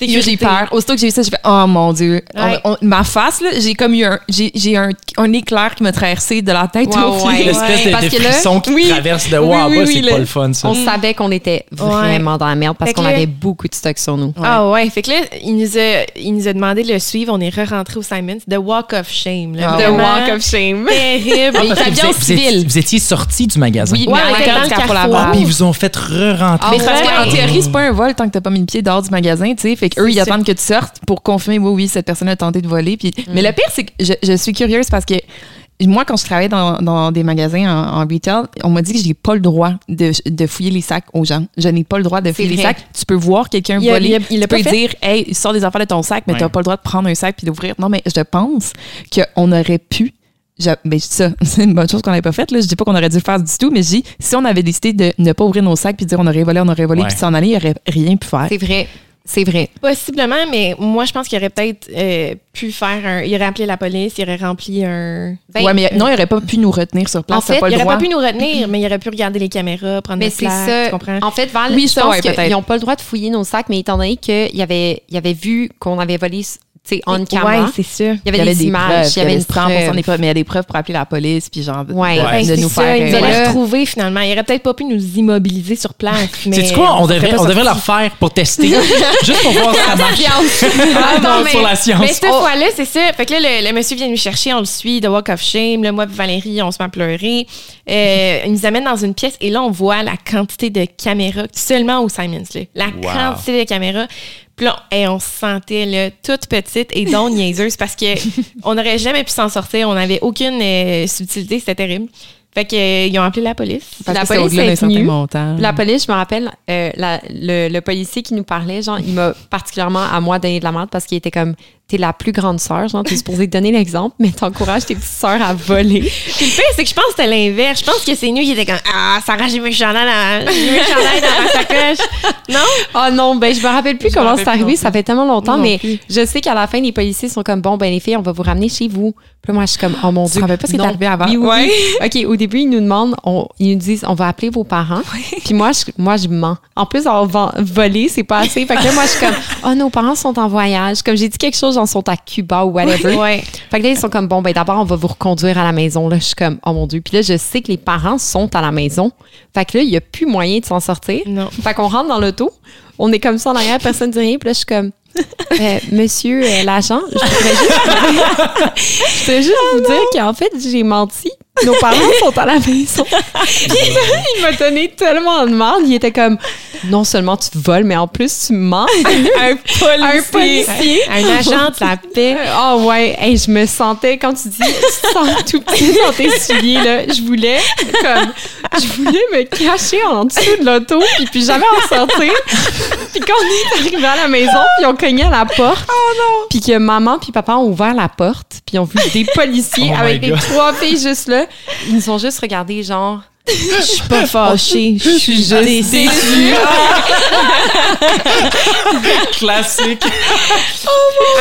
S3: J'ai peur. Aussitôt que j'ai vu ça, j'ai fait Oh mon Dieu.
S2: Ouais.
S3: On- on- ma face, là, j'ai comme eu un, j'ai, j'ai un, un éclair qui m'a traversé de la tête
S4: Ouais,
S3: au
S4: ouais.
S3: pied.
S1: l'espèce de,
S4: Parce
S1: de
S4: que là-
S1: qui
S3: oui.
S1: traverse de en
S3: oui,
S1: bas,
S3: oui,
S1: c'est pas le fun, ça.
S4: On savait qu'on était vraiment dans la merde parce qu'on
S2: là-
S4: avait beaucoup de stock sur nous.
S2: Ah ouais, fait que là, il nous a, il nous a demandé de le suivre. On est re-rentré au Simons. The Walk of Shame. Là,
S3: Ah. The Walk of
S2: Shame. Terrible.
S1: Ah, parce que
S3: avion
S1: vous,
S3: civil.
S1: étiez, vous étiez sortis du magasin.
S3: Oui,
S2: Ouais,
S3: mais
S2: on
S3: à
S2: était dans
S3: l'intérieur
S2: le
S3: du Carrefour
S2: Carrefour.
S3: Laval.
S1: Puis ils vous ont fait re-rentrer.
S3: Mais c'est parce
S2: ouais.
S3: qu'en théorie, c'est pas un vol tant que t'as pas mis le pied dehors du magasin, tu sais. Fait qu'eux, ils attendent que tu sortes pour confirmer, oui, oui, cette personne a tenté de voler. Puis... Mais le pire, c'est que je, je suis curieuse parce que moi, quand je travaillais dans, dans des magasins en, en retail, on m'a dit que j'ai pas le droit de, de fouiller les sacs aux gens. Je n'ai pas le droit de fouiller les sacs. Tu peux voir quelqu'un
S2: Il a-
S3: voler.
S2: il a- il a
S3: tu peux
S2: pas fait?
S3: dire, hey, sors des affaires de ton sac, mais
S1: Ouais.
S3: tu n'as pas le droit de prendre un sac puis d'ouvrir. Non, mais je pense qu'on aurait pu. Je, ben, je dis ça, c'est une bonne chose qu'on n'avait pas faite. Là. Je dis pas qu'on aurait dû le faire du tout, mais je dis, si on avait décidé de ne pas ouvrir nos sacs puis de dire on aurait volé, on aurait volé,
S1: Ouais.
S3: puis s'en aller, il n'y aurait rien pu faire.
S4: C'est vrai. C'est vrai.
S2: Possiblement, mais moi, je pense qu'il aurait peut-être euh, pu faire un. Il aurait appelé la police, il aurait rempli un.
S4: Ben,
S3: ouais, mais non, il n'aurait pas pu nous retenir sur place.
S4: En fait,
S3: pas
S2: il
S3: le
S2: aurait
S3: droit.
S2: pas pu nous retenir, mais il aurait pu regarder les caméras, prendre
S4: Mais
S2: notre
S4: c'est ça.
S2: tu comprends?
S4: En fait, Val,
S3: Oui,
S4: je
S3: ça,
S4: pense
S3: ouais, peut-être.
S4: qu'ils n'ont pas le droit de fouiller nos sacs, mais étant donné qu'ils avaient, ils avaient vu qu'on avait volé sais, on camera.
S2: Ouais, c'est sûr.
S4: il y avait des images, il y avait une
S3: 100%
S4: preuve.
S3: des preuves, mais il y a des preuves pour appeler la police, puis genre, de,
S4: Ouais.
S3: de-
S4: Ben,
S3: de nous
S2: ça,
S3: faire.
S2: ils
S3: euh,
S2: allaient
S4: ouais.
S2: retrouver finalement. Il aurait peut-être pas pu nous immobiliser sur place. Mais
S1: Sais-tu quoi? On
S2: serait
S1: devrait, on devrait leur faire pour tester. juste pour voir si ça marche.
S2: Attends,
S1: sur la science.
S2: Mais cette fois-là, c'est ça. Fait que là, le, le monsieur vient nous chercher, on le suit, The Walk of Shame. Là, moi et Valérie, on se met à pleurer. Euh, il nous amène dans une pièce et là, on voit la quantité de caméras seulement au Simons. Là. La quantité de caméras. Puis là, hey, on se sentait là, toute petite et donc niaiseuse parce que on n'aurait jamais pu s'en sortir. On n'avait aucune euh, subtilité. C'était terrible. Fait que, euh, ils ont appelé la police.
S3: parce
S4: La
S3: que
S4: police
S3: au-delà
S4: est
S3: d'un certain
S4: venue.
S3: montant.
S4: La police, je me rappelle, euh, la- le, le policier qui nous parlait, genre, il m'a particulièrement à moi donné de la merde parce qu'il était comme, t'es la plus grande sœur, genre, t'es supposé te donner l'exemple, mais t'encourages tes petites sœurs à voler.
S2: Puis le pire, c'est que je pense que c'était l'inverse. Je pense que c'est nous qui était comme Ah, Sarah, j'ai mes chandails dans, j'ai mes chandails dans ma sacoche. Non?
S4: Oh non, ben je me rappelle plus
S3: Je me
S4: comment c'est arrivé, ça fait tellement longtemps,
S2: non
S4: mais
S2: plus.
S4: je sais qu'à la fin, les policiers sont comme, bon, ben les filles, on va vous ramener chez vous. Puis là, moi, je suis comme, oh mon Dieu.
S3: rappelles pas ce qui est arrivé avant?
S4: Oui, oui,
S3: Ouais.
S4: OK, au début, ils nous demandent, on- ils nous disent, on va appeler vos parents. Puis moi, je, moi, je mens. En plus, avoir ven- volé, c'est pas assez. Fait que là, moi, je suis comme, oh, nos parents sont en voyage. Comme j'ai dit quelque chose, sont à Cuba ou whatever.
S2: Ouais.
S4: Fait que là, ils sont comme, bon, ben d'abord, on va vous reconduire à la maison. Là, je suis comme, oh mon Dieu. Puis là, je sais que les parents sont à la maison. Fait que là, il n'y a plus moyen de s'en sortir.
S2: Non.
S4: Fait qu'on rentre dans l'auto. On est comme ça en arrière, personne ne dit rien. Puis là, je suis comme, euh, monsieur euh, l'agent, je voudrais juste, je voudrais juste vous dire qu'en fait, j'ai menti. Nos parents sont à la maison. Puis là, il m'a donné tellement de merde. Il était comme, non seulement tu voles, mais en plus tu mens.
S3: Un
S4: Un policier.
S2: Un agent de la paix.
S4: Oh ouais, hey, je me sentais, quand tu dis, tu te sens tout petit dans tes souliers, là, je voulais, comme, je voulais me cacher en dessous de l'auto, puis, puis jamais en sortir. Puis quand on est arrivé à la maison, puis on cognait à la porte, puis que maman puis papa ont ouvert la porte, puis ont vu des policiers
S1: Oh
S4: avec des
S1: God.
S4: trois filles juste là, ils nous ont juste regardé genre,
S2: Je suis pas fâchée. Je suis juste déçue.
S1: Classique.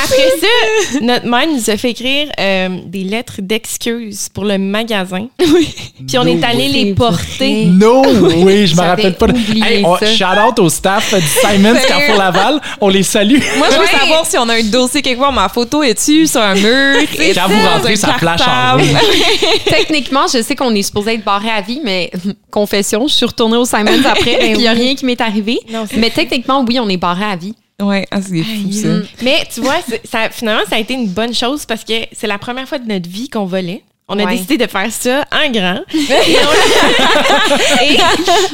S2: Après ça, notre mère nous a fait écrire euh, des lettres d'excuses pour le magasin. Puis on est allé les porter.
S1: No, oui, je me rappelle pas. Hey, on-
S4: ça.
S1: shout out au staff du Simons Carrefour Laval. On les salue.
S3: Moi, je veux savoir si on a un dossier quelque part. Ma photo est-tu sur un mur?
S1: Quand vous rentrez, ça flash en rouge.
S4: Techniquement, je sais qu'on est supposé être barré à vie, mais confession, je suis retournée au Simons après,
S2: Ben
S4: puis il n'y a
S2: oui.
S4: rien qui m'est arrivé.
S2: Non,
S4: mais techniquement, oui, on est barré à vie.
S3: Ouais, ah, c'est fou, ça.
S2: Mais tu vois, ça, finalement, ça a été une bonne chose parce que c'est la première fois de notre vie qu'on volait. On a
S4: Ouais.
S2: décidé de faire ça en grand. Et on, et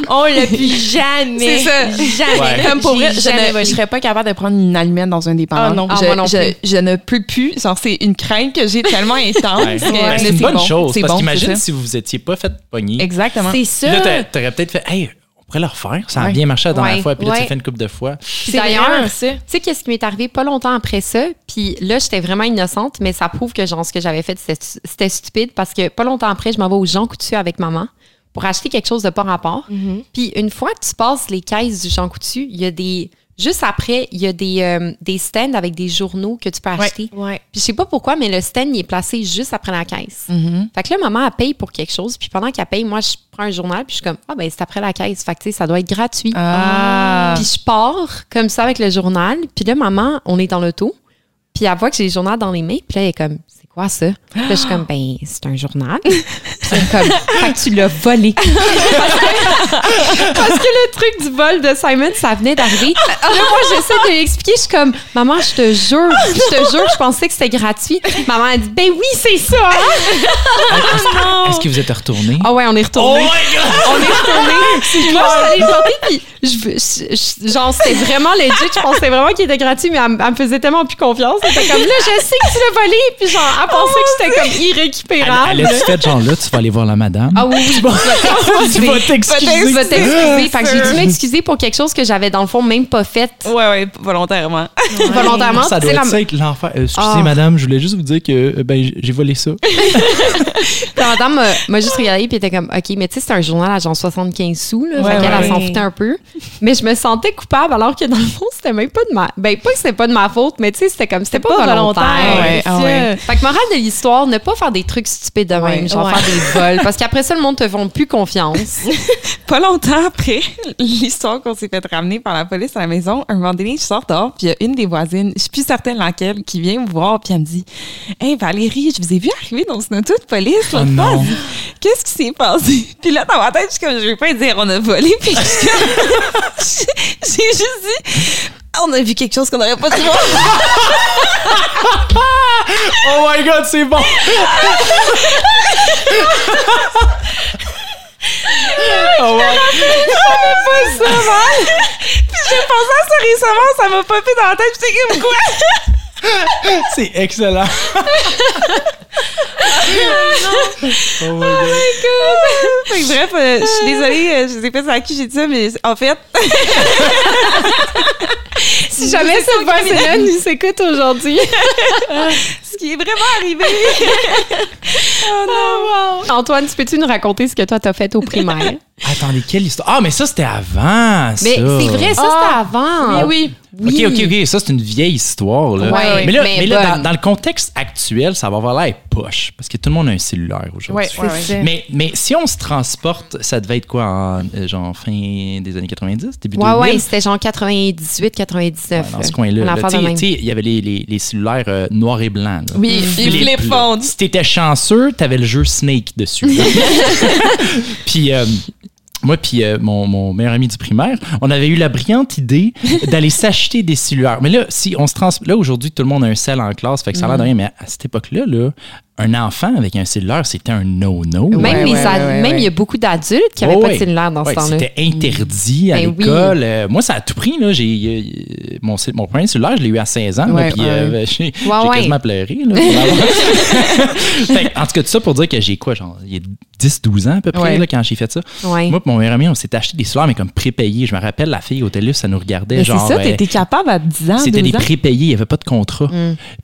S2: on l'a plus jamais.
S3: C'est ça.
S2: Jamais.
S1: Ouais.
S3: Comme pour vrai, je ne je serais pas capable de prendre une allumette dans un dépanneur.
S2: Ah non.
S4: Ah,
S3: je,
S4: moi non
S3: je-
S4: plus.
S3: je ne peux plus. C'est une crainte que j'ai tellement intense.
S1: Ouais. c'est une bonne
S3: bon.
S1: chose.
S3: C'est
S1: Parce
S3: bon,
S1: qu'imagine si vous vous étiez pas fait pogner.
S3: Exactement.
S2: C'est ça.
S1: Là, t'a- t'aurais peut-être fait, hey, pourrait le refaire. Ça a
S3: Ouais.
S1: bien marché la dernière
S4: Ouais.
S1: fois. Puis là, tu fait une couple de fois.
S2: C'est
S4: D'ailleurs. Tu sais, qu'est-ce qui m'est arrivé pas longtemps après ça? Puis là, j'étais vraiment innocente, mais ça prouve que genre, ce que j'avais fait, c'était stupide parce que pas longtemps après, je m'en vais au Jean Coutu avec maman pour acheter quelque chose de pas rapport.
S2: Mhm.
S4: Puis une fois que tu passes les caisses du Jean Coutu, il y a des. Juste après, il y a des, euh, des stands avec des journaux que tu peux acheter.
S2: Ouais.
S4: Puis je sais pas pourquoi, mais le stand, il est placé juste après la caisse.
S3: Mhm.
S4: Fait que là, maman, elle paye pour quelque chose. Puis pendant qu'elle paye, moi, je prends un journal. Puis je suis comme, ah, ben, c'est après la caisse. Fait que, tu sais, ça doit être gratuit.
S3: Ah.
S4: Puis je pars comme ça avec le journal. Puis là, maman, on est dans l'auto. Puis elle voit que j'ai le journal dans les mains. Puis là, elle est comme, c'est quoi ça? Puis là, je suis comme, ben, c'est un journal. Puis comme, fait que tu l'as volé. parce, que, parce que le truc du vol de Simon, ça venait d'arriver. Là, moi, j'essaie de lui expliquer. Je suis comme, maman, je te jure, je te jure, je pensais que c'était gratuit. Maman, elle dit, ben oui, c'est ça. hein?
S1: Est-ce que vous êtes retourné?
S4: Ah ouais, on est retourné.
S1: Oh my God!
S4: on est retourné. Moi, je suis allée le porter, puis je, veux- je- je- genre, c'était vraiment legit. Je pensais vraiment qu'il était gratuit, mais elle, me- elle me faisait tellement plus confiance. Elle était comme, là, je sais que tu l'as volé. Puis genre, elle pensait que j'étais comme
S1: Elle,
S4: irrécupérable.
S1: elle a-tu fait genre là, tu vas aller voir la madame?
S4: Ah oui, oui,
S1: tu vas
S4: je
S1: t'excuser.
S4: vais t'excuser. Fait que j'ai dû m'excuser pour quelque chose que j'avais, dans le fond, même pas fait
S3: Ouais, ouais, volontairement.
S4: volontairement.
S1: Ça
S4: Tu
S1: doit être
S4: la-
S1: ça être l'enfer. Euh, excusez,
S4: Ah.
S1: madame, je voulais juste vous dire que euh, ben, j'ai volé ça.
S4: La madame m'a- juste regardé puis était comme OK, mais tu sais, c'est un journal à genre 75 sous. Là,
S3: Ouais,
S4: fait qu'elle, elle
S2: ouais.
S4: s'en foutait un peu. Mais je me sentais coupable alors que dans le fond, c'était même pas de ma. Ben, pas que c'était pas de ma faute, mais tu sais, c'était comme, c'était pas,
S2: Pas
S4: volontaire.
S2: volontaire.
S3: Ah.
S4: Fait que m'a Morale de l'histoire, ne pas faire des trucs stupides de même,
S3: Ouais.
S4: genre
S2: Ouais.
S4: faire des vols. Parce qu'après ça, le monde te font plus confiance.
S3: Pas longtemps après l'histoire qu'on s'est fait ramener par la police à la maison, un moment donné, je sors dehors, puis il y a une des voisines, je suis plus certaine laquelle, qui vient me voir, puis elle me dit Hey Valérie, je vous ai vu arriver dans une auto de police l'autre
S1: Oh.
S3: Qu'est-ce qui s'est passé? Puis là, dans ma tête, je suis comme, je vais pas dire on a volé, puis je suis comme- j'ai juste dit on a vu quelque chose qu'on n'aurait pas dû voir.
S1: Oh my god, c'est bon! oh ouais.
S3: pas ça mal. Puis j'ai pensé à ça récemment, ça m'a popé dans la tête, j'étais comme quoi?
S1: C'est excellent. oh my god.
S3: Que bref, euh, je suis désolée, euh, je sais pas à qui j'ai dit ça, mais en fait,
S4: si jamais cette voisine-là nous écoute aujourd'hui.
S3: ce qui est vraiment arrivé.
S4: Antoine, tu peux-tu nous raconter ce que toi t'as fait au primaire?
S1: Attendez, quelle histoire? Ah, mais ça, c'était avant,
S4: Mais c'est vrai, ça
S2: Ah,
S4: c'était avant.
S2: oui.
S1: OK, OK, OK. Ça, c'est une vieille histoire. Là.
S4: Ouais,
S1: mais là,
S4: mais
S1: mais là,
S4: bonne.
S1: dans, dans le contexte actuel, ça va avoir l'air poche. Parce que tout le monde a un cellulaire aujourd'hui.
S3: Ouais, ouais.
S1: Mais, mais si on se transporte, ça devait être quoi, en euh, genre fin des années 90, début
S4: Ouais,
S1: 2000?
S4: ouais, c'était genre 98, 99.
S1: Ouais, dans ce coin-là. il y avait les, les, les cellulaires euh, noirs et blancs. là.
S3: Oui,
S1: Flip,
S3: il flip
S1: là.
S3: phone.
S1: Si t'étais chanceux, t'avais le jeu Snake dessus. puis euh, moi puis euh, mon, mon meilleur ami du primaire, on avait eu la brillante idée d'aller s'acheter des cellulaires. Mais là, si on se trans... Là, aujourd'hui, tout le monde a un cell en classe, fait que ça a l'air de rien. Mais à cette époque-là, là, un enfant avec un cellulaire, c'était un no-no.
S4: Même,
S3: Ouais,
S4: les
S3: ouais,
S4: ad-
S3: ouais,
S4: même
S3: ouais.
S4: il y a beaucoup d'adultes qui n'avaient
S1: Oh,
S4: pas de cellulaire dans
S1: Ouais,
S4: ce temps-là.
S1: C'était interdit à
S4: Ben
S1: l'école. Euh, moi, ça a tout pris. Là. J'ai, euh, mon, mon premier cellulaire, je l'ai eu à 16 ans. là, puis euh, j'ai, quasiment pleuré. Là. Fait en tout cas, tout ça pour dire que j'ai quoi, genre, il y a 10-12 ans à peu près
S3: Ouais.
S1: là, quand j'ai fait ça.
S4: Ouais.
S1: Moi et mon meilleur ami, on s'est acheté des cellulaires, mais comme prépayés. Je me rappelle, la fille au TELUS, ça nous regardait.
S3: Mais
S1: genre,
S3: c'est ça,
S1: euh,
S3: t'étais capable à 10 ans,
S1: c'était
S3: 12
S1: des prépayés, il n'y avait pas de contrat. Puis-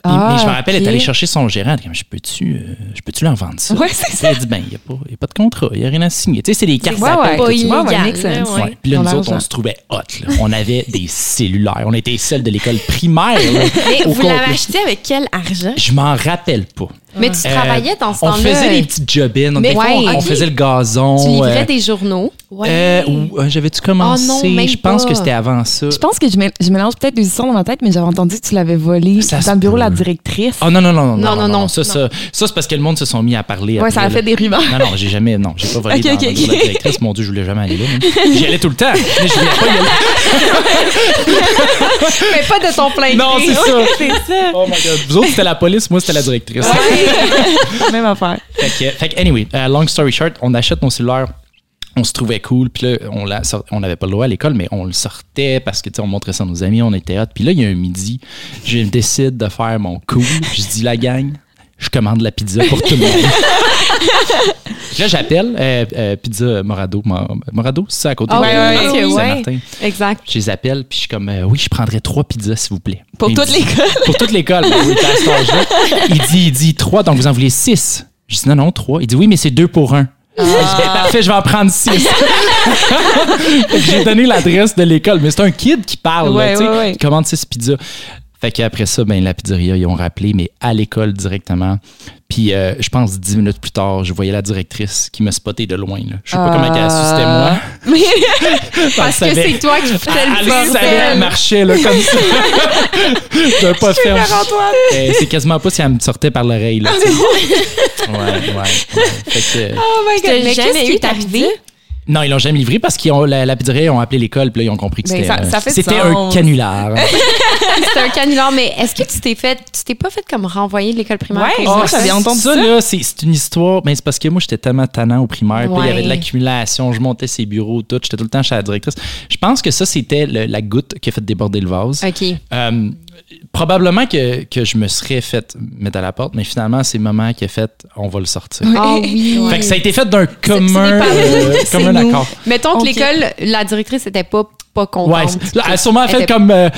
S3: Ah,
S1: mais je me rappelle, elle est allée chercher son gérant. Elle dit, comme, je peux-tu, euh, je peux-tu leur vendre ça?
S3: Ouais, c'est
S1: Puis Elle dit, ben, il n'y a, pas- il y a pas de contrat, il n'y a rien à signer. Tu sais, c'est des cartes
S3: Ouais,
S1: d'appel
S3: ouais. Ouais, ouais.
S1: Puis là, nous autres, on se trouvait hot. là. On avait des cellulaires. On était celles de l'école primaire. là,
S2: Mais vous l'avez acheté avec quel argent?
S1: Je m'en rappelle pas.
S4: Mais tu
S1: Euh,
S4: travaillais dans ce
S1: On
S4: temps-là.
S1: faisait des petites jobines. On,
S4: Mais
S1: des fois, on,
S4: ouais,
S1: on faisait le gazon.
S4: Tu livrais
S1: euh,
S4: des journaux?
S1: euh, ou, euh, J'avais-tu commencé?
S4: Oh non, même
S1: je pense
S4: pas.
S1: que c'était avant ça.
S3: Je pense que je, mé- je mélange peut-être des histoires dans ma tête, mais j'avais entendu que tu l'avais volé
S1: Ça
S3: dans le bureau de la directrice.
S1: Oh non, non, non, non,
S4: Non, non, non,
S1: Ça, ça, ça, c'est parce que le monde se sont mis à parler.
S3: ouais, ça a
S1: là.
S3: fait des rumeurs.
S1: Non, non, j'ai jamais, non, j'ai pas volé
S3: Ok,
S1: dans,
S3: ok,
S1: dans le bureau de la directrice. Mon Dieu, je voulais jamais aller là. J'y allais tout le temps, mais je voulais pas y aller.
S4: Mais pas de ton plein
S1: Non, c'est ça.
S2: C'est ça.
S1: Oh my God. Vous autres, c'était la police, moi, c'était la directrice.
S3: Même affaire.
S1: Fait que, fait que anyway, euh, long story short, on achète nos cellulaires. On se trouvait cool, puis là, on l'a sort- on n'avait pas le droit à l'école, mais on le sortait parce que, tu sais, on montrait ça à nos amis, on était hot. Puis là, il y a un midi, je décide de faire mon cool. Je dis, la gang, je commande la pizza pour tout le monde. Là, j'appelle euh, euh, Pizza Morado. Mo- Morado, c'est ça à côté
S4: Ah
S1: de
S3: ouais, ouais,
S1: de
S4: ouais.
S1: Saint-Martin.
S4: Exact.
S1: Je les appelle, puis je suis comme, euh, oui, je prendrais trois pizzas, s'il vous plaît.
S3: Pour
S1: Il
S3: toute
S1: dit-
S3: l'école.
S1: Pour toute l'école. Ben oui, à cet. Il dit, il dit trois, donc vous en voulez six? Je dis non, non, trois. Il dit oui, mais c'est deux pour un. Je dis, ben, parfait, je vais en prendre six. J'ai donné l'adresse de l'école, mais c'est un kid qui parle, là,
S3: Ouais,
S1: tu sais,
S3: ouais, ouais.
S1: qui commande six pizzas. Fait qu'après ça, ben, la pizzeria, ils ont rappelé, mais à l'école directement. Puis euh, je pense dix minutes plus tard, je voyais la directrice qui me spottait de loin. Là. Je sais pas
S3: Ah.
S1: comment elle a su c'était moi.
S4: Parce que c'est toi qui foutais
S1: elle
S4: le
S1: savait, elle
S4: bordel.
S1: marchait là, comme ça. D'un pas ferme. Euh, c'est quasiment pas si elle me sortait par l'oreille. Sais. ouais, ouais, ouais. Fait que,
S4: Oh my God. Mais
S2: jamais
S4: qu'est-ce qui est
S2: ta
S4: arrivé?
S1: Non, ils l'ont jamais livré parce qu'ils ont la, la ils ont appelé l'école, puis là, ils ont compris que
S3: Ben,
S1: c'était
S3: ça-
S1: euh,
S3: ça
S1: c'était un canular.
S4: C'était un canular, mais est-ce que tu t'es fait, tu t'es pas fait comme renvoyer de l'école primaire?
S3: Ouais, moi,
S4: ça?
S3: j'avais entendu
S1: ça,
S3: ça.
S1: là, c'est c'est une histoire. Ben, c'est parce que moi, j'étais tellement tannant au primaire. Puis il y avait de l'accumulation. Je montais ses bureaux, tout. J'étais tout le temps chez la directrice. Je pense que ça, c'était le- la goutte qui a fait déborder le vase.
S4: OK.
S1: Euh, probablement que, que je me serais fait mettre à la porte, mais finalement, c'est maman qui a fait on va le sortir.
S4: Ah oui.
S1: Fait que ça a été fait d'un commun, euh, commun accord.
S4: Mettons que l'école, la directrice était pas, pas
S1: Ouais,
S4: contente.
S1: là, elle a sûrement fait
S4: était-
S1: comme. euh,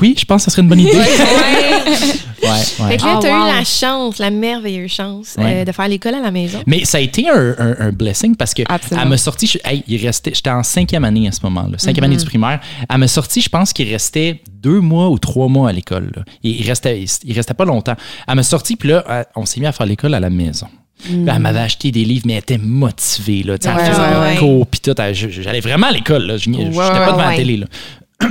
S1: Oui, je pense que ce serait une bonne idée. ouais,
S2: Fait
S1: ouais.
S2: que là,
S4: Ah,
S2: t'as
S4: wow.
S2: eu la chance, la merveilleuse chance euh,
S1: Ouais.
S2: de faire l'école à la maison.
S1: Mais ça a été un, un- un blessing parce que
S3: Absolument.
S1: elle m'a sorti, je- hey, il restait, j'étais en cinquième année à ce moment-là, cinquième année du primaire. Elle m'a sorti, je pense qu'il restait deux mois ou trois mois à l'école. là. Il, il restait, il, il restait pas longtemps. Elle m'a sorti, puis là, on s'est mis à faire l'école à la maison. Puis Elle m'avait acheté des livres, mais elle était motivée. Là, Tu sais, elle
S3: Ouais,
S1: faisait
S2: ouais, ouais.
S1: cours, puis tout. Elle- J'allais vraiment à l'école. là. Je n'étais
S3: Ouais,
S1: pas devant la
S4: ouais.
S1: télé. Là.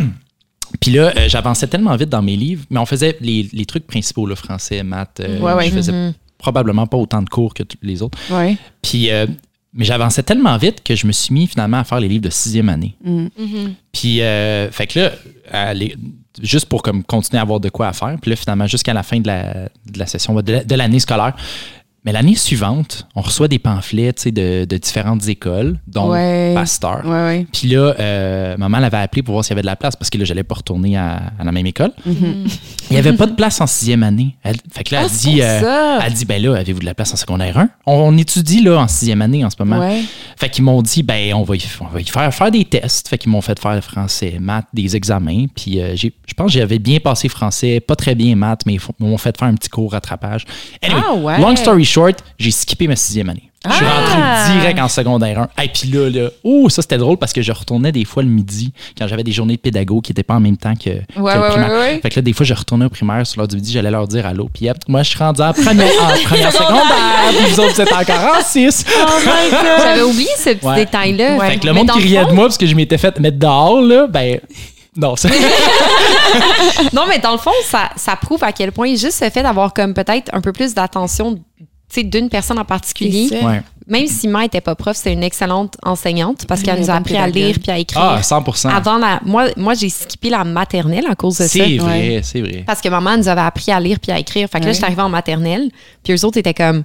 S1: Puis là, euh, j'avançais tellement vite dans mes livres, mais on faisait les, les trucs principaux, le français, maths. euh,
S3: Ouais, ouais.
S1: Je faisais probablement pas autant de cours que tous les autres.
S3: Ouais.
S1: Puis, euh, mais j'avançais tellement vite que je me suis mis finalement à faire les livres de sixième année. Puis, euh, fait que là, juste pour comme continuer à avoir de quoi à faire, puis là, finalement, jusqu'à la fin de la, de la session, de l'année scolaire. Mais l'année suivante, on reçoit des pamphlets de, de différentes écoles, dont
S3: Ouais.
S1: Pasteur.
S3: Ouais, ouais.
S1: Puis là, euh, maman l'avait appelé pour voir s'il y avait de la place parce que là, j'allais pas retourner à, à la même école.
S3: Mm-hmm.
S1: Il n'y avait pas de place en sixième année. Elle, fait que là,
S3: Ah,
S1: elle
S3: c'est
S1: dit, euh, elle dit, ben là, avez-vous de la place en secondaire 1? On, on étudie là en sixième année en ce moment. Fait qu'ils m'ont dit, ben on va y, on va y faire, faire des tests. Fait qu'ils m'ont fait faire français, maths, des examens. Puis euh, j'ai- je pense que j'avais bien passé français, pas très bien maths, mais ils m'ont fait faire un petit cours rattrapage. Anyway,
S3: Ah
S1: long story short, j'ai skippé ma sixième année. Je suis
S3: Ah!
S1: rentré direct en secondaire 1. Et puis là, là, oh, ça c'était drôle parce que je retournais des fois le midi quand j'avais des journées de pédago qui n'étaient pas en même temps que, que le
S3: ouais,
S1: primaire.
S3: ouais, ouais.
S1: Fait que là, des fois, je retournais au primaire sur l'heure du midi, j'allais leur dire allô. Puis hop, moi, je suis rendu en première, en première secondaire. Puis vous autres, vous êtes encore en 6.
S4: J'avais oublié ce petit
S1: Ouais.
S4: détail-là.
S1: Fait que le
S4: Mais
S1: monde qui
S4: le
S1: riait
S4: fond-
S1: de moi parce que je m'étais fait mettre dehors, là, ben. Non, ça.
S4: Non, mais dans le fond, ça, ça prouve à quel point juste le fait d'avoir comme peut-être un peu plus d'attention d'une personne en particulier.
S1: Ouais.
S4: même si Ma était pas prof, c'est une excellente enseignante parce
S3: Elle
S4: qu'elle nous a appris à lire puis à écrire.
S1: Ah, 100
S4: Avant la, moi, moi j'ai skippé la maternelle à cause de ça.
S1: C'est vrai, c'est vrai.
S4: Parce que maman nous avait appris à lire puis à écrire. Fait que là,
S3: Ouais.
S4: j'étais arrivée en maternelle. Puis eux autres étaient comme,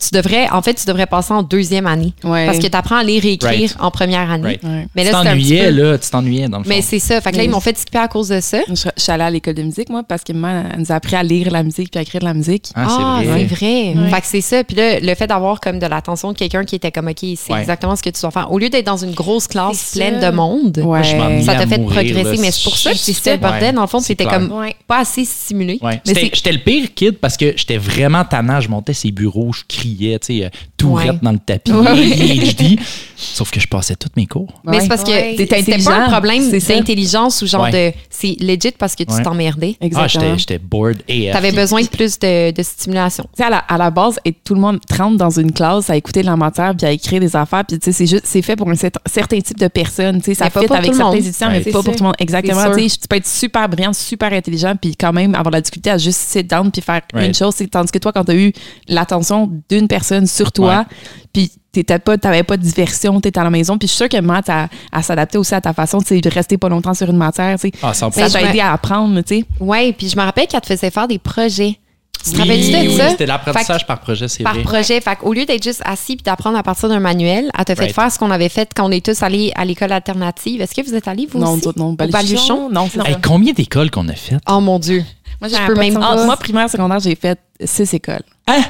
S4: tu devrais, en fait, tu devrais passer en deuxième année.
S3: Ouais.
S4: Parce que tu apprends à lire et écrire
S1: Right.
S4: en première année.
S1: Right.
S3: Ouais.
S4: Mais
S1: tu t'ennuyais,
S4: peu-
S1: là, tu t'ennuyais dans le fond.
S4: Mais c'est ça. Fait que là, ils m'ont fait skipper à cause de ça.
S3: Je, je suis allée à l'école de musique, moi, parce que maman, elle nous a appris à lire la musique puis à écrire de la musique.
S1: Ah, c'est
S4: Ah,
S1: vrai.
S4: c'est vrai.
S2: Ouais.
S4: Fait que c'est ça. Puis là, le fait d'avoir comme de l'attention de quelqu'un qui était comme, OK, c'est
S1: Ouais.
S4: exactement ce que tu dois faire. Au lieu d'être dans une grosse classe pleine de monde,
S3: Ouais.
S1: je m'ennuyais
S4: ça t'a fait
S1: mourir,
S4: progresser.
S1: là.
S4: Mais c'est pour ça que c'était le bordel. Dans le fond, c'était comme pas assez stimulé.
S1: J'étais le pire kid parce que j'étais vraiment tannant. Je montais ses bureaux, je criais, tu sais, euh, tout
S4: Ouais.
S1: dans le tapis,
S3: Ouais.
S1: ADHD. Sauf que je passais tous mes cours.
S4: Mais c'est parce que c'était pas
S3: intelligent,
S4: un problème d'intelligence ou genre
S1: Ouais.
S4: de. C'est legit parce que tu
S1: Ouais.
S4: t'emmerdais.
S1: Ah,
S3: Exactement.
S1: j'étais j'étais bored AF.
S4: T'avais besoin de plus de, de stimulation.
S3: Tu sais, à la, à la base, et tout le monde trempe dans une classe à écouter de la matière puis à écrire des affaires. Puis, tu sais, c'est juste, c'est fait pour un cer- certain type de personnes. Tu sais, ça
S4: pour
S3: avec certains
S4: monde.
S3: étudiants,
S1: Ouais.
S3: mais pas pour tout le monde. Exactement. Tu sais, tu peux être super brillant, super intelligent, puis quand même avoir de la difficulté à juste sit down puis faire une chose. C'est- Tandis que toi, quand tu as eu l'attention d'une personne sur toi, puis t'étais pas, t'avais pas de diversion, t'étais à la maison. Puis je suis sûre que Matt, à, à s'adapter aussi à ta façon, tu sais, de rester pas longtemps sur une matière, tu sais.
S1: Ah, 100
S3: Ça t'a aidé à apprendre, tu sais.
S4: Ouais, puis je me rappelle qu'elle te faisait faire des projets. Tu te
S1: Oui,
S4: rappelles-tu de
S1: oui,
S4: ça?
S1: C'était l'apprentissage par projet, c'est
S4: par
S1: vrai.
S4: projet. Fait au lieu d'être juste assis puis d'apprendre à partir d'un manuel, elle t'a fait
S1: Right.
S4: faire ce qu'on avait fait quand on est tous allés à l'école alternative. Est-ce que vous êtes allés, vous
S3: Non,
S4: aussi?
S3: non.
S4: Au
S3: Baluchon?
S4: Baluchon?
S3: Non,
S1: Hey,
S3: ça.
S1: combien d'écoles qu'on a faites?
S4: Oh mon Dieu.
S3: Moi,
S4: Je peux même pas.
S3: moi, primaire, secondaire, j'ai fait six écoles.
S1: Hein?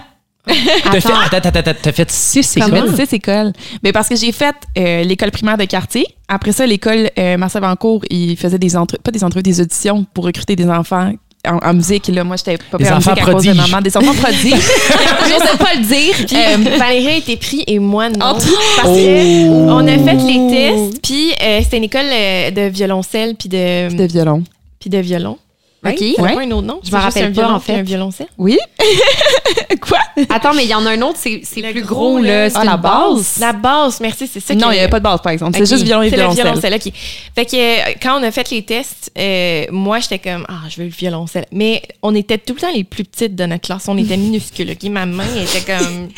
S1: T'as fait,
S4: Attends.
S1: attends, attends, attends, t'as fait six
S3: J'ai
S1: écoles?
S3: fait six écoles. Mais parce que j'ai fait euh, l'école primaire de quartier. Après ça, l'école euh, Marcel Vancourt, il faisait des entrevues, pas des entrevues, des auditions pour recruter des enfants en, en musique. Là, moi, j'étais pas
S1: Des
S3: en
S1: enfants
S3: musique à cause de maman. Des enfants prodiges. J'osais pas le dire.
S2: Puis
S3: Euh,
S2: Valérie a été pris et moi non.
S3: Oh.
S2: Parce que on a fait les tests, puis euh, c'était une école euh, de violoncelle puis de,
S3: de violon.
S2: puis de violon.
S4: OK.
S2: Ça
S3: Ouais.
S2: pas un autre nom?
S4: Je
S2: C'est
S4: me
S2: juste
S4: rappelle
S2: un
S4: pas,
S2: violon
S4: en fait.
S2: un violoncelle?
S3: Oui? Quoi?
S4: Attends, mais il y en a un autre, c'est c'est
S2: Le
S4: plus
S2: gros,
S4: gros,
S2: là.
S4: là. C'est
S3: Ah, la base?
S2: La base, merci, c'est ça
S3: non, il n'y avait pas de base, par exemple.
S2: Ok.
S3: C'est juste violon et
S2: C'est le
S3: violoncelle.
S2: violoncelle, OK. Fait que euh, quand on a fait les tests, euh, moi, j'étais comme, ah, je veux le violoncelle. Mais on était tout le temps les plus petites de notre classe. On était minuscules, OK? Ma main était comme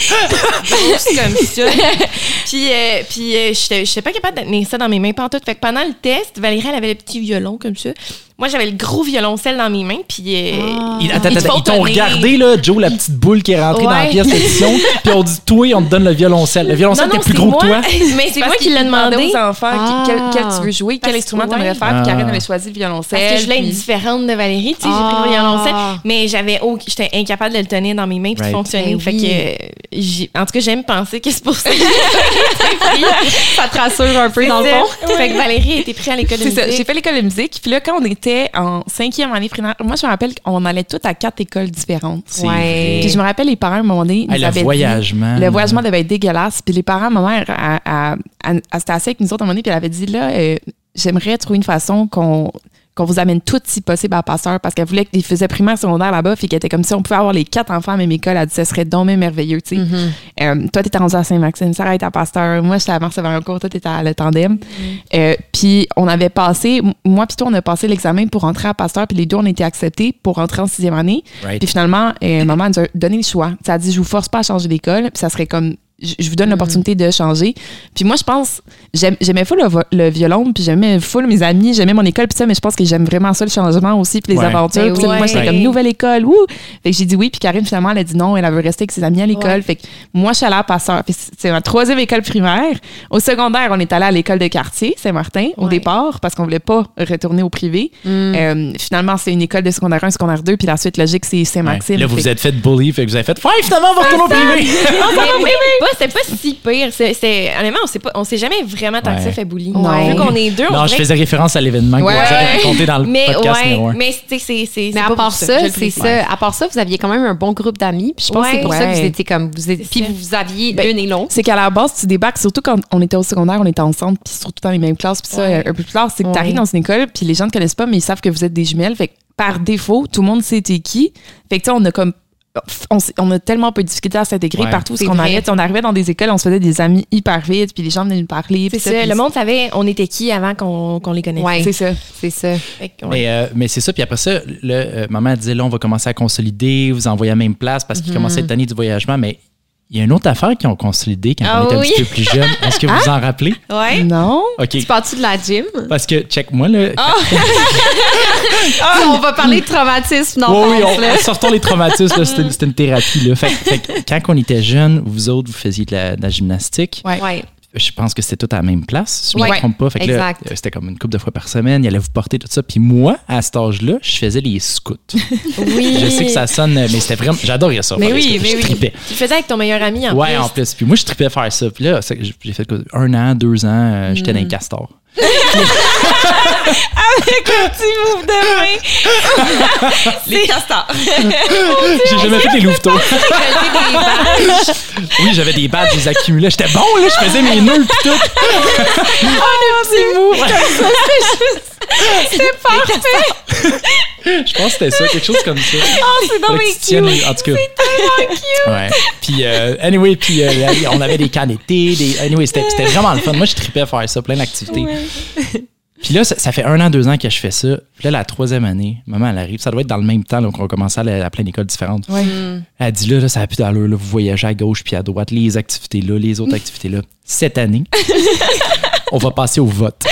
S2: grosse comme ça. Puis, euh, puis euh, j'étais j'étais pas capable de tenir ça dans mes mains pantoute. Fait que pendant le test, Valérie, elle avait le petit violon comme ça. Moi, j'avais le gros violoncelle dans mes mains, puis euh,
S4: Ah.
S1: Ils, attends, attends, t'ont regardé, là, Joe, la petite boule qui est rentrée dans la pièce d'édition, puis on dit, toi, on te donne le violoncelle. Le violoncelle était plus gros que
S2: moi.
S1: toi.
S2: Mais c'est moi qui l'ai demandé.
S3: aux enfants
S4: Ah.
S3: quel, quel tu veux jouer, quel
S2: Parce-
S3: instrument tu aimerais faire. Puis
S1: Ah.
S3: Karine avait choisi le violoncelle.
S2: Parce que je voulais être
S3: puis-
S2: différente de Valérie, tu sais, j'ai
S4: Ah.
S2: pris le violoncelle, mais j'avais j'étais incapable de le tenir dans mes mains puis
S1: Right.
S2: de fonctionner.
S4: Ben
S2: fait que euh, en tout cas, j'aime penser que c'est pour ça.
S4: Ça te rassure un peu, dans le fond.
S2: Fait que Valérie a été prise à l'école de musique.
S3: j'ai fait l'école de musique. Puis là, quand on était en cinquième année primaire, moi, je me rappelle qu'on allait toutes à quatre écoles différentes.
S4: Ouais.
S3: Puis je me rappelle, les parents, à un moment donné, dit-
S1: voyagement.
S3: Le voyagement devait être dégueulasse. Puis les parents, ma mère, elle, elle- elle- elle s'était assise avec nous autres à un moment donné, puis elle avait dit là, euh, j'aimerais trouver une façon qu'on qu'on vous amène toutes, si possible, à Pasteur, parce qu'elle voulait qu'ils faisaient primaire, secondaire là-bas, puis qu'elle était comme si on pouvait avoir les quatre enfants à la même école. Elle dit, ce serait donc merveilleux, tu sais. Euh, toi, t'étais rendu à Saint-Maxime, Sarah était à Pasteur, moi, j'étais à Marseille-Varencourt, toi, t'étais à Le Tandem. Euh, puis on avait passé, moi, puis toi, on a passé l'examen pour rentrer à Pasteur, puis les deux, on été acceptés pour rentrer en sixième année.
S1: Right.
S3: Puis finalement, euh, maman nous a donné le choix. Ça a dit, je vous force pas à changer d'école, puis ça serait comme, je vous donne l'opportunité de changer. Puis moi, je pense, j'aime- j'aimais full le, violon, puis j'aimais full mes amis, j'aimais mon école, puis ça, mais je pense que j'aime vraiment ça, le changement aussi, puis les
S1: Ouais.
S3: aventures.
S2: Ben
S3: ça. Moi, j'étais
S2: Ouais.
S3: comme nouvelle école, wouh! Fait que j'ai dit oui, puis Karine, finalement, elle a dit non, elle veut rester avec ses amis à l'école.
S2: Ouais.
S3: Fait que moi, je suis allée à Passeur. C'est ma troisième école primaire. Au secondaire, on est allé à l'école de quartier, Saint-Martin, au départ, parce qu'on voulait pas retourner au privé.
S4: Mm.
S3: Euh, finalement, c'est une école de secondaire 1, secondaire 2, puis la suite logique, c'est
S1: Ouais.
S3: Saint-Maxime.
S1: Là, vous
S3: Fait
S1: vous êtes fait bully, fait que vous avez fait, ouais, finalement, on va retourner au privé.
S2: C'était pas si pire. C'est- c'est- honnêtement, on s'est pas, on s'est jamais vraiment tant que ça fait bully.
S3: Non.
S2: Vu qu'on est deux, on
S1: Non, je faisais référence à l'événement que vous avez raconté dans le
S2: mais
S1: podcast
S2: ouais,
S1: numéro
S2: mais c'est c'est c'est
S4: Mais à part ça, c'est ça. À part ça, vous aviez quand même un bon groupe d'amis. Puis je pense que c'est
S2: Ouais.
S4: pour ça que vous étiez comme vous étiez. Puis
S2: ça.
S4: vous aviez
S3: Ben,
S4: l'un et l'autre.
S3: C'est qu'à la base, tu débarques, surtout quand on était au secondaire, on était ensemble, puis surtout dans les mêmes classes, puis ça,
S2: Ouais.
S3: un peu plus tard, c'est que
S2: Ouais.
S3: t'arrives dans une école, puis les gens ne te connaissent pas, mais ils savent que vous êtes des jumelles. Fait que par défaut, tout le monde sait t'es qui. Fait que tu sais, on a comme. On, a tellement peu de difficulté à s'intégrer
S1: Ouais.
S3: partout où
S2: C'est
S3: qu'on allait. On arrivait dans des écoles, on se faisait des amis hyper vite, puis les gens venaient nous parler.
S2: C'est ça. Le monde savait on était qui avant qu'on les connaisse.
S4: Ouais.
S3: C'est ça.
S4: C'est ça.
S2: Fait que, ouais.
S1: Mais, euh, mais c'est ça. Puis après ça, le, euh, maman disait là, on va commencer à consolider, vous envoyer à la même place parce qu'ils commençaient à être tannés du voyagement. Mais il y a une autre affaire qu'ils ont consolidé quand
S2: Ah
S1: on était
S2: oui?
S1: un petit peu plus jeune. Est-ce que vous vous en rappelez?
S2: Ouais.
S3: Non?
S1: OK.
S4: Tu parles-tu de la gym?
S1: Parce que, check-moi, là.
S4: on va parler de traumatisme
S1: Oui,
S4: d'enfance.
S1: oui, on,
S4: là.
S1: sortons les traumatismes. là, C'était c'était une thérapie. Là. Fait, quand on était jeunes, vous autres, vous faisiez de la, de la gymnastique.
S3: Ouais.
S1: Je pense que c'était tout à la même place, si je ne
S4: Ouais.
S1: me trompe pas. Fait que là, euh, c'était comme une couple de fois par semaine. Il allait vous porter tout ça. Puis moi, à cet âge-là, je faisais les scouts.
S2: Oui.
S1: Je sais que ça sonne, mais c'était vraiment. J'adorais ça.
S2: Mais oui,
S1: scouts.
S2: mais
S1: je
S2: oui.
S1: tripais.
S2: Tu faisais avec ton meilleur ami en
S1: ouais,
S2: plus.
S1: en plus. Puis moi, je tripais faire ça. Puis là, j'ai fait quoi, un an, deux ans, euh, j'étais dans
S2: Mm.
S1: les castors.
S3: Petit move de main. les castors.
S1: J'ai jamais fait les louveteaux. oui, j'avais des badges, je les accumulais. J'étais bon, là, je faisais mes nœuds pis tout.
S3: Petit move. C'est parfait.
S1: Je pense que c'était ça, quelque chose comme ça.
S3: Oh, c'est dans mes
S1: les- en tout cas. Ouais. Puis, euh, anyway, puis euh, on avait des d'été. Des... Anyway, c'était c'était vraiment le fun. Moi, je tripais à faire ça, plein d'activités. Puis là, ça, ça fait un an, deux ans que je fais ça. Puis là, la troisième année, maman, elle arrive. Ça doit être dans le même temps donc on commençait à, aller à plein d'écoles différentes.
S3: Ouais.
S1: Elle dit là, là ça n'a plus d'allure. Là, vous voyagez à gauche puis à droite, les activités là, les autres activités là. Cette année, on va passer au vote.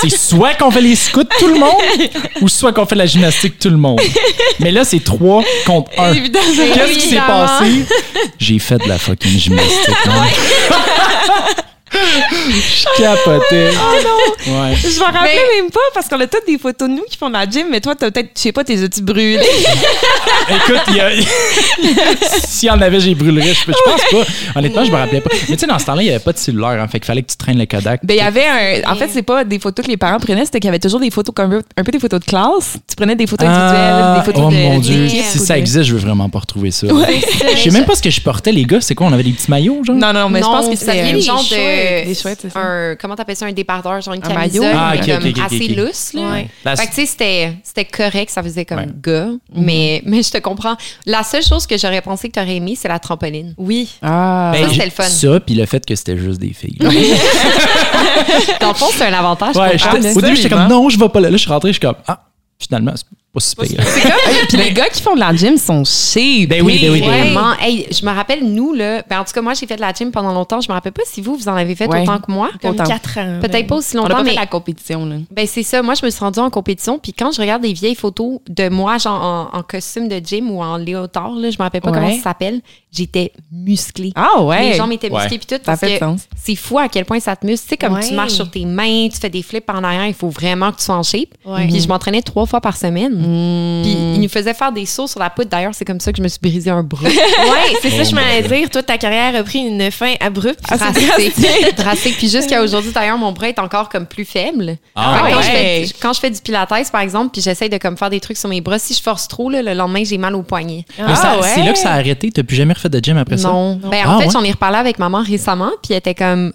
S1: C'est soit qu'on fait les scouts tout le monde, ou soit qu'on fait la gymnastique tout le monde. Mais là, c'est trois contre un.
S3: Évidemment.
S1: Qu'est-ce qui s'est passé? J'ai fait de la fucking gymnastique. Je capotais.
S3: Oh non.
S1: Ouais.
S3: Je m'en rappelais même pas parce qu'on a toutes des photos de nous qui font de la gym, mais toi, t'as peut-être, je sais pas, tes outils brûlés.
S1: Écoute, il y a... s'il y en avait, j'ai brûlerais. Je, je pense pas. Honnêtement, je me rappelais pas. Mais tu sais, dans ce temps-là, il n'y avait pas de cellulaire. Hein, fait qu'il fallait que tu traînes le Kodak.
S3: Ben, il y avait un. En fait, c'est pas des photos que les parents prenaient, c'était qu'il y avait toujours des photos comme un, un peu des photos de classe. Tu prenais des photos
S1: Ah,
S3: individuelles, des photos
S1: oh
S3: de.
S1: mon dieu, si ça
S3: de-
S1: existe, je veux vraiment pas retrouver ça.
S3: Ouais.
S1: Je sais même pas ce que je portais, les gars. C'est quoi? On avait des petits maillots, genre?
S3: Non, non, mais je pense que
S4: ça vient
S3: c'était. euh,
S4: genre
S3: chouettes,
S4: de.
S3: Des chouettes, ça.
S4: un, comment t'appelles ça? Un débardeur, genre une
S3: Un
S4: camisole?
S1: Ah, ok,
S4: comme
S1: ok, ok,
S4: assez lousse. Là.
S2: Ouais.
S1: La-
S4: Fait que tu sais, c'était, c'était correct, ça faisait comme
S1: Ouais.
S4: gars, mais, mais je te comprends. La seule chose que j'aurais pensé que t'aurais aimé, c'est la trampoline.
S2: Oui.
S3: Ah.
S1: Ben,
S4: ça, c'était le fun.
S1: Ça, puis le fait que c'était juste des filles.
S4: Dans le fond, c'est un avantage.
S1: Ouais, au début, j'étais comme non, je vais pas là. Là, je suis rentré, je suis comme ah, finalement, c'est pas si pire.
S3: Puis les gars qui font de la gym sont shapés.
S1: Ben oui, ben oui, ben oui.
S4: Vraiment. Hey, je me rappelle, nous, là, ben, en tout cas, moi, j'ai fait de la gym pendant longtemps. Je me rappelle pas si vous, vous en avez fait
S3: Ouais.
S4: autant que moi.
S2: Comme
S3: Autant.
S2: 4 ans.
S4: Peut-être pas aussi
S3: On a
S4: longtemps,
S3: pas
S4: mais
S3: fait la compétition, là.
S4: Ben c'est ça. Moi, je me suis rendue en compétition. Puis quand je regarde des vieilles photos de moi, genre en, en costume de gym ou en léotard, là, je me rappelle pas
S3: Ouais.
S4: comment ça s'appelle, j'étais musclée.
S3: Ah ouais.
S4: Les jambes étaient
S1: Ouais.
S4: musclées puis tout.
S3: Ça
S4: Parce
S3: fait
S4: que
S3: sens.
S4: c'est fou à quel point ça te muscle. Tu sais, comme
S2: Ouais.
S4: tu marches sur tes mains, tu fais des flips en arrière, il faut vraiment que tu sois en shape.
S2: Ouais.
S4: Puis je m'entraînais trois fois par semaine.
S3: Mm.
S4: Puis il nous faisait faire des sauts sur la poutre. D'ailleurs, c'est comme ça que je me suis brisé un bras.
S2: Ouais, c'est ça, je m'allais dire. Toi, ta carrière a pris une fin abrupte.
S4: drastique. drastique. Puis jusqu'à aujourd'hui, d'ailleurs, mon bras est encore comme plus faible.
S1: Ah
S4: Fait que quand,
S3: ouais.
S4: je fais, quand je fais du pilates, par exemple, puis j'essaye de comme faire des trucs sur mes bras, si je force trop, là, le lendemain, j'ai mal au poignet.
S3: Ah ouais.
S1: C'est là que ça a arrêté. T'as plus jamais refait de gym après ça?
S4: Non. Ben,
S1: Ah
S4: en fait,
S1: ouais?
S4: j'en ai reparlé avec maman récemment, puis elle était comme...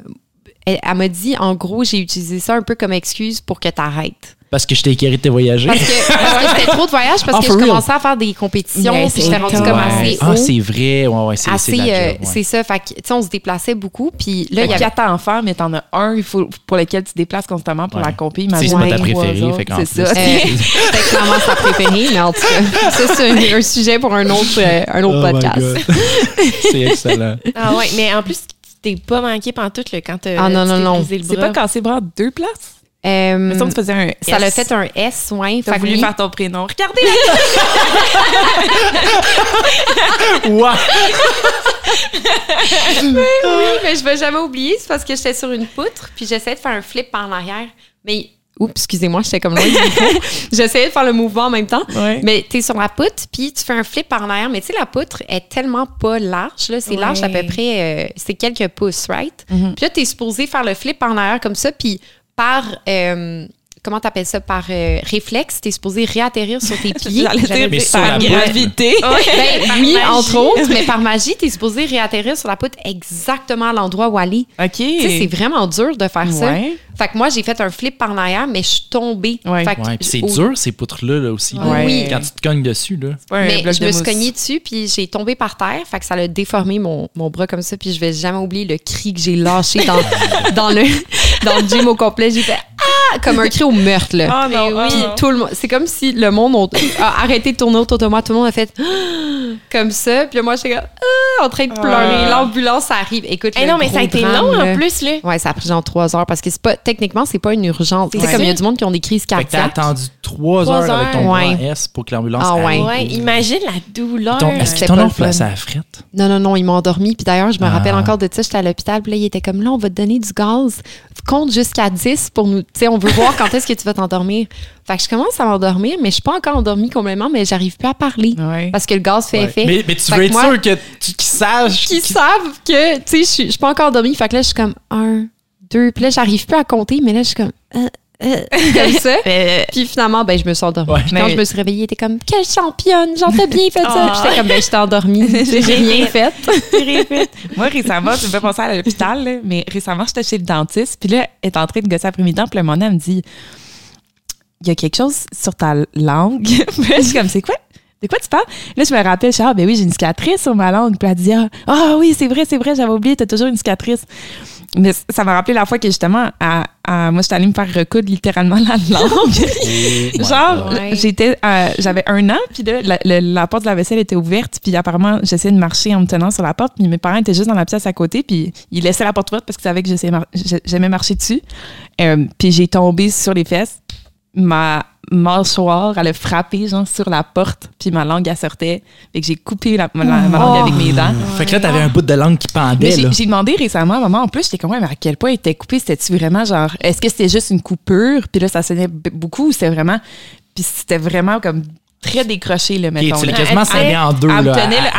S4: Elle, elle m'a dit, en gros, j'ai utilisé ça un peu comme excuse pour que t'arrêtes.
S1: Parce que je t'ai écœuré de te voyager.
S4: Parce que, parce que c'était trop de voyages, parce
S1: Ah,
S4: que je
S1: real?
S4: commençais à faire des compétitions, puis
S3: c'est
S4: j'étais comme
S1: Ouais.
S4: assez haut.
S1: Ah, c'est vrai. Ouais, ouais, c'est
S4: assez, euh, c'est ça. Fait que, tu sais, on se déplaçait beaucoup, puis là, il y
S3: a quatre enfants, mais t'en as un il faut, pour lequel tu te déplaces constamment pour
S1: Ouais.
S3: la compé.
S1: C'est pas ta préférée, fait
S3: C'est ça.
S4: C'était clairement sa préférée, mais en tout cas, ça, c'est un, un sujet pour un autre, euh, un autre
S1: Oh
S4: podcast.
S1: C'est excellent.
S2: Ah ouais, mais en plus, tu t'es pas manqué pendant tout le quand t'as
S4: Ah, non,
S2: tu
S4: non,
S2: t'es
S4: non.
S3: C'est pas cassé bras en deux places?
S4: Euh,
S3: ça, tu faisais un
S4: ça l'a fait un S, ouais.
S3: T'as
S4: que
S3: voulu
S4: oui.
S3: faire ton prénom. Regardez
S1: Ouais.
S4: Oui, mais je vais jamais oublier, c'est parce que j'étais sur une poutre, puis j'essayais de faire un flip par en arrière. Mais, oups, excusez-moi, j'étais comme loin du micro. J'essayais de faire le mouvement en même temps.
S3: Ouais.
S4: Mais t'es sur la poutre, puis tu fais un flip par en arrière. Mais tu sais, la poutre est tellement pas large, là. C'est
S2: Ouais.
S4: large à peu près, euh, c'est quelques pouces, right?
S3: Mhm.
S4: Puis là, t'es supposé faire le flip en arrière comme ça, puis par. euh, comment t'appelles ça? Par euh, réflexe, t'es supposé réatterrir sur tes pieds.
S3: J'allais dire par gravité.
S4: Ben, oui,
S2: magie.
S4: entre autres, mais par magie, t'es supposé réatterrir sur la poutre exactement à l'endroit où aller.
S3: OK.
S4: Tu sais, c'est vraiment dur de faire ça. Fait que moi, j'ai fait un flip par en arrière, mais je suis tombée.
S3: Ouais.
S4: Fait que
S1: Ouais, puis c'est
S4: au-
S1: dur, ces poutres-là, là, aussi. là.
S4: Oui.
S1: Quand tu te cognes dessus, là.
S4: Mais je
S3: de
S4: me suis cognée dessus, puis j'ai tombé par terre. Fait que ça a déformé mon, mon bras comme ça. Puis je vais jamais oublier le cri que j'ai lâché dans, dans, le, dans le gym au complet. J'ai fait Ah! Comme un cri au meurtre, là.
S3: Ah non,
S4: Puis
S3: ah.
S4: tout le monde, c'est comme si le monde ont- a arrêté de tourner autour de moi. Tout le monde a fait comme ça. Puis moi, j'étais Ah! en train de pleurer. L'ambulance arrive. Écoute,
S2: Eh
S4: le
S2: non, mais ça a été
S4: drame,
S2: long
S4: là.
S2: en plus, là.
S4: Ouais, ça a pris genre trois heures parce que c'est pas techniquement c'est pas une urgence. Tu sais
S2: Ouais.
S4: comme il y a du monde qui ont des crises
S1: Fait que t'as
S4: cardiaques.
S1: attendu trois
S2: Trois
S1: heures avec ton S pour que l'ambulance
S4: Ah
S1: arrive.
S2: Ouais, imagine la douleur.
S1: Ton- Est-ce qu'ils
S4: le
S1: remplacé
S4: fun.
S1: à la frette?
S4: Non non non, ils m'ont endormi puis d'ailleurs, je me
S1: Ah.
S4: rappelle encore de ça, j'étais à l'hôpital, puis là il était comme là on va te donner du gaz. Compte jusqu'à 10 pour nous, tu sais on veut voir quand est-ce que tu vas t'endormir. Fait que je commence à m'endormir, mais je suis pas encore endormie complètement, mais j'arrive plus à parler
S3: Ouais.
S4: parce que le gaz fait
S1: Ouais.
S4: effet.
S1: Mais, mais tu
S4: Fait
S1: veux
S4: que
S1: être
S4: moi-
S1: sûr que tu- qu'ils sachent.
S4: qui
S1: qu'ils-
S4: savent que, tu sais, je suis- je suis pas encore endormie. Fait que là, je suis comme un, deux. Puis là, j'arrive plus à compter, mais là, je suis comme, euh, comme ça.
S3: Euh,
S4: Puis finalement, ben, je me suis endormie.
S1: Ouais.
S4: Puis quand
S3: Mais-
S4: je me suis réveillée, il était comme, quelle championne, j'en t'ai bien fait ça.
S3: Ah.
S4: Puis j'étais comme, ben, j'étais endormie. J'ai rien fait.
S3: Moi, récemment, tu me fais penser à l'hôpital, mais récemment, j'étais chez le dentiste, puis là, elle est en train de gosser après-midi, puis le moment, elle me dit Il y a quelque chose sur ta langue. Je suis comme C'est quoi? De quoi tu parles Là, je me rappelle, je suis Ah, ben oui, j'ai une cicatrice sur ma langue. Puis elle dit Ah, ah oui, c'est vrai, c'est vrai, j'avais oublié, t'as toujours une cicatrice. Mais ça m'a rappelé la fois que justement, à, à- moi, j'étais allée me faire recoudre littéralement la langue.
S1: Oh
S3: Genre.
S4: Ouais.
S3: j'étais, euh, j'avais un an, puis là, la, la- la porte de la vaisselle était ouverte, puis apparemment, j'essayais de marcher en me tenant sur la porte, puis mes parents étaient juste dans la pièce à côté, puis ils laissaient la porte ouverte parce qu'ils savaient que j'essayais mar- j'aimais marcher dessus. Euh, puis j'ai tombé sur les fesses. Ma mâchoire, elle a frappé, genre, sur la porte, puis ma langue, elle sortait. Fait que j'ai coupé la- ma, ma langue avec mes dents.
S1: Fait que là, t'avais un bout de langue qui pendait,
S3: j'ai demandé récemment à maman, en plus, j'étais comme, ouais, mais à quel point elle était coupée? C'était-tu vraiment genre, est-ce que c'était juste une coupure, puis là, ça sonnait beaucoup, ou c'était vraiment, puis c'était vraiment comme très décroché,
S1: Ok,
S3: mettons.
S1: tu l'as quasiment en deux,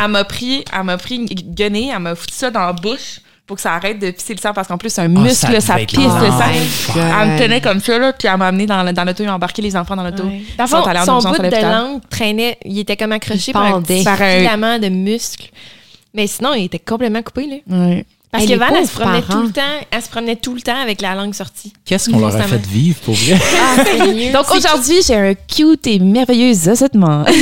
S3: Elle m'a pris, elle m'a pris une guenille, elle m'a foutu ça dans la bouche pour que ça arrête de pisser le sang, parce qu'en plus, un
S1: Ah,
S3: muscle,
S1: ça
S3: pisse le sang.
S1: l'enfer.
S3: Elle me tenait comme ça, là, puis elle m'a amené dans, le- dans l'auto, ils ont embarqué les enfants dans l'auto.
S2: Dans fond,
S3: allés en
S2: son bout de langue traînait, il était comme accroché par un
S3: Par un-
S2: filament de muscle. Mais sinon, il était complètement coupé, là.
S3: Ouais.
S2: Parce que Val, elle se promenait
S4: parents.
S2: tout le temps, elle se promenait tout le temps avec la langue sortie.
S1: Qu'est-ce qu'on leur a fait vivre, pour vrai?
S2: Ah.
S3: Donc aujourd'hui, j'ai un cute et merveilleux ossettement.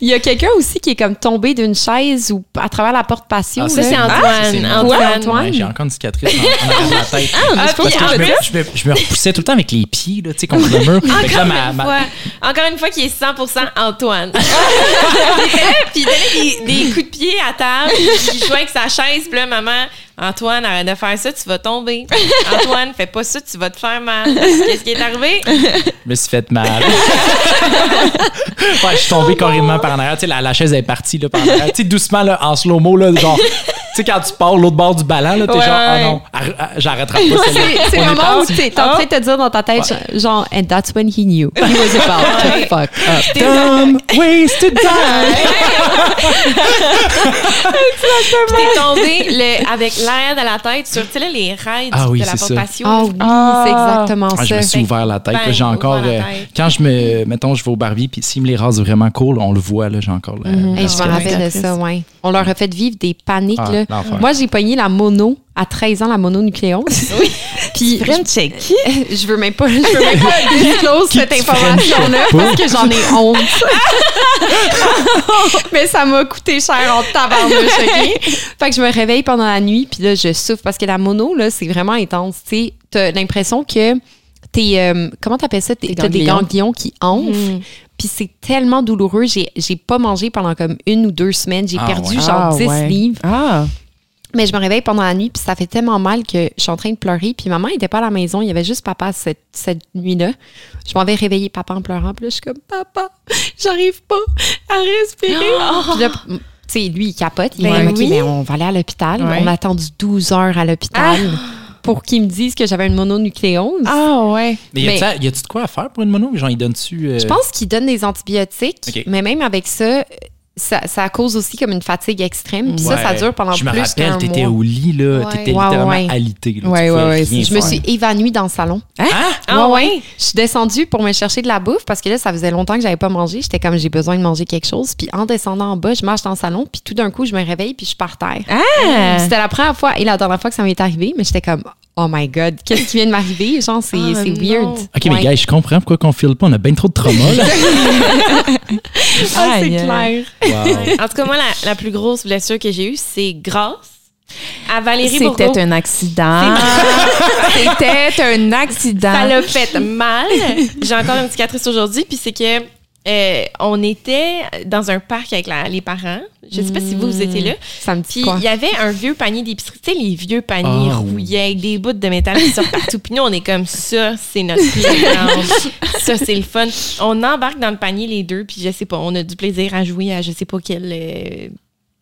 S4: Il y a quelqu'un aussi qui est comme tombé d'une chaise ou à travers la porte patio.
S1: Ah,
S2: Ça, c'est Antoine.
S1: c'est
S2: Antoine.
S4: Ouais, Antoine.
S1: Ouais, j'ai encore une cicatrice en, en arrière de la tête.
S3: pas
S1: Parce que je me, je, me, je me repoussais tout le temps avec les pieds, là, tu sais, contre le mur. Que là,
S2: Encore
S1: ma-
S2: une
S1: ma-
S2: fois, encore une fois, qui est 100% Antoine. puis il donnait des, des coups de pied à table, puis il jouait avec sa chaise, puis là, maman, Antoine, arrête de faire ça, tu vas tomber. Antoine, fais pas ça, tu vas te faire mal. Qu'est-ce qui est arrivé?
S1: Je me suis fait mal. ouais, je suis tombé carrément par en arrière. Tu sais, la, la chaise est partie là, par en arrière. Tu sais, doucement, là, en slow-mo, là, genre, tu sais, quand tu pars l'autre bord du ballon, là, t'es
S2: Ouais,
S1: genre, ah
S2: ouais.
S1: non, ah, j'arrêterai pas.
S4: C'est le moment où t'es en train de te dire dans ta tête, genre, and that's when he knew. He was about to fuck up.
S1: Dumb ways to die.
S2: T'es tombé le- avec l'air de la tête sur, tu sais, là, les rails
S1: Ah oui,
S2: de la
S1: c'est
S2: porte patio.
S4: Ah oui,
S3: Ah.
S4: c'est exactement
S1: Ah, je
S4: ça.
S1: me suis ouvert la tête.
S2: Bang,
S1: J'ai encore. euh,
S2: tête.
S1: quand je me. Mettons, je vais au Barbie, puis s'il me les rase vraiment cool, on le voit, là, j'ai encore. la- la
S4: Hey, je me rappelle de ça, ouais. On leur a fait vivre des paniques.
S1: Ah,
S4: là. Moi, j'ai pogné la mono à 13 ans, la mononucléose. Oui. Puis
S3: French check.
S4: je, je veux même pas, je veux même pas disclose cette
S1: Qui te
S4: information-là parce que j'en ai honte. Mais ça m'a coûté cher en tabarnouche, OK? Fait que je me réveille pendant la nuit, puis là, je souffre parce que la mono, là, c'est vraiment intense. Tu sais, t'as l'impression que t'es... euh, comment t'appelles ça? T'as des
S3: ganglions.
S4: qui enflent. Puis c'est tellement douloureux. J'ai, j'ai pas mangé pendant comme une ou deux semaines. J'ai
S1: Ah
S4: perdu
S1: ouais.
S4: genre
S3: Ah,
S4: 10
S3: ouais.
S4: livres.
S3: Ah.
S4: Mais je me réveille pendant la nuit, puis ça fait tellement mal que je suis en train de pleurer. Puis maman n'était pas à la maison, il y avait juste papa cette, cette nuit-là. Je m'en vais réveiller papa en pleurant, puis là, je suis comme, papa, j'arrive pas à respirer. Puis là, tu sais, lui, il capote. Il
S2: Ben
S4: dit, OK,
S2: oui.
S4: ben, on va aller à l'hôpital. On a attendu 12 heures à l'hôpital pour qu'ils me disent que j'avais une mononucléose.
S3: Ah, ouais.
S1: Mais y
S4: Mais-
S1: a-tu de quoi à faire pour une mono? Genre, ils donnent-tu. euh,
S4: Je pense qu'ils donnent des antibiotiques, mais même avec ça, ça, ça cause aussi comme une fatigue extrême. Puis ça, ça dure pendant
S1: Je me
S4: plus
S1: rappelle,
S4: qu'un
S1: t'étais
S4: mois.
S1: au lit, là.
S2: Ouais.
S1: T'étais
S4: Ouais,
S1: littéralement
S4: ouais.
S1: alité. Là,
S3: Ouais, ouais,
S4: Je me suis évanouie dans le salon.
S1: Hein?
S2: Ah ouais?
S4: Je suis descendue pour me chercher de la bouffe parce que là, ça faisait longtemps que j'avais pas mangé. J'étais comme, j'ai besoin de manger quelque chose. Puis en descendant en bas, je marche dans le salon. Puis tout d'un coup, je me réveille puis je suis par terre.
S3: Ah.
S4: C'était la première fois et la dernière fois que ça m'est arrivé, mais j'étais comme, oh my God, qu'est-ce qui vient de m'arriver? Genre, c'est
S2: Ah,
S4: c'est weird.
S1: Ok,
S4: Ouais.
S1: mais gars, je comprends pourquoi qu'on file pas. On a bien trop de trauma, là.
S4: Ah, c'est
S3: Aïe,
S4: clair.
S1: Wow.
S2: En tout cas, moi, la, la plus grosse blessure que j'ai eue, c'est grâce à Valérie Bourgault.
S3: C'était un accident. C'était un accident.
S2: Ça l'a fait mal. J'ai encore une cicatrice aujourd'hui, puis c'est que euh, on était dans un parc avec la- les parents. Je sais pas si vous, vous étiez là.
S4: Ça me dit
S2: Puis il y avait un vieux panier d'épicerie, tu sais, les vieux paniers
S1: oui.
S2: rouillés avec des bouts de métal qui sortent partout. Puis nous, on est comme ça, c'est notre playground. ça, c'est le fun. On embarque dans le panier les deux, puis je sais pas, on a du plaisir à jouer à je sais pas quel euh,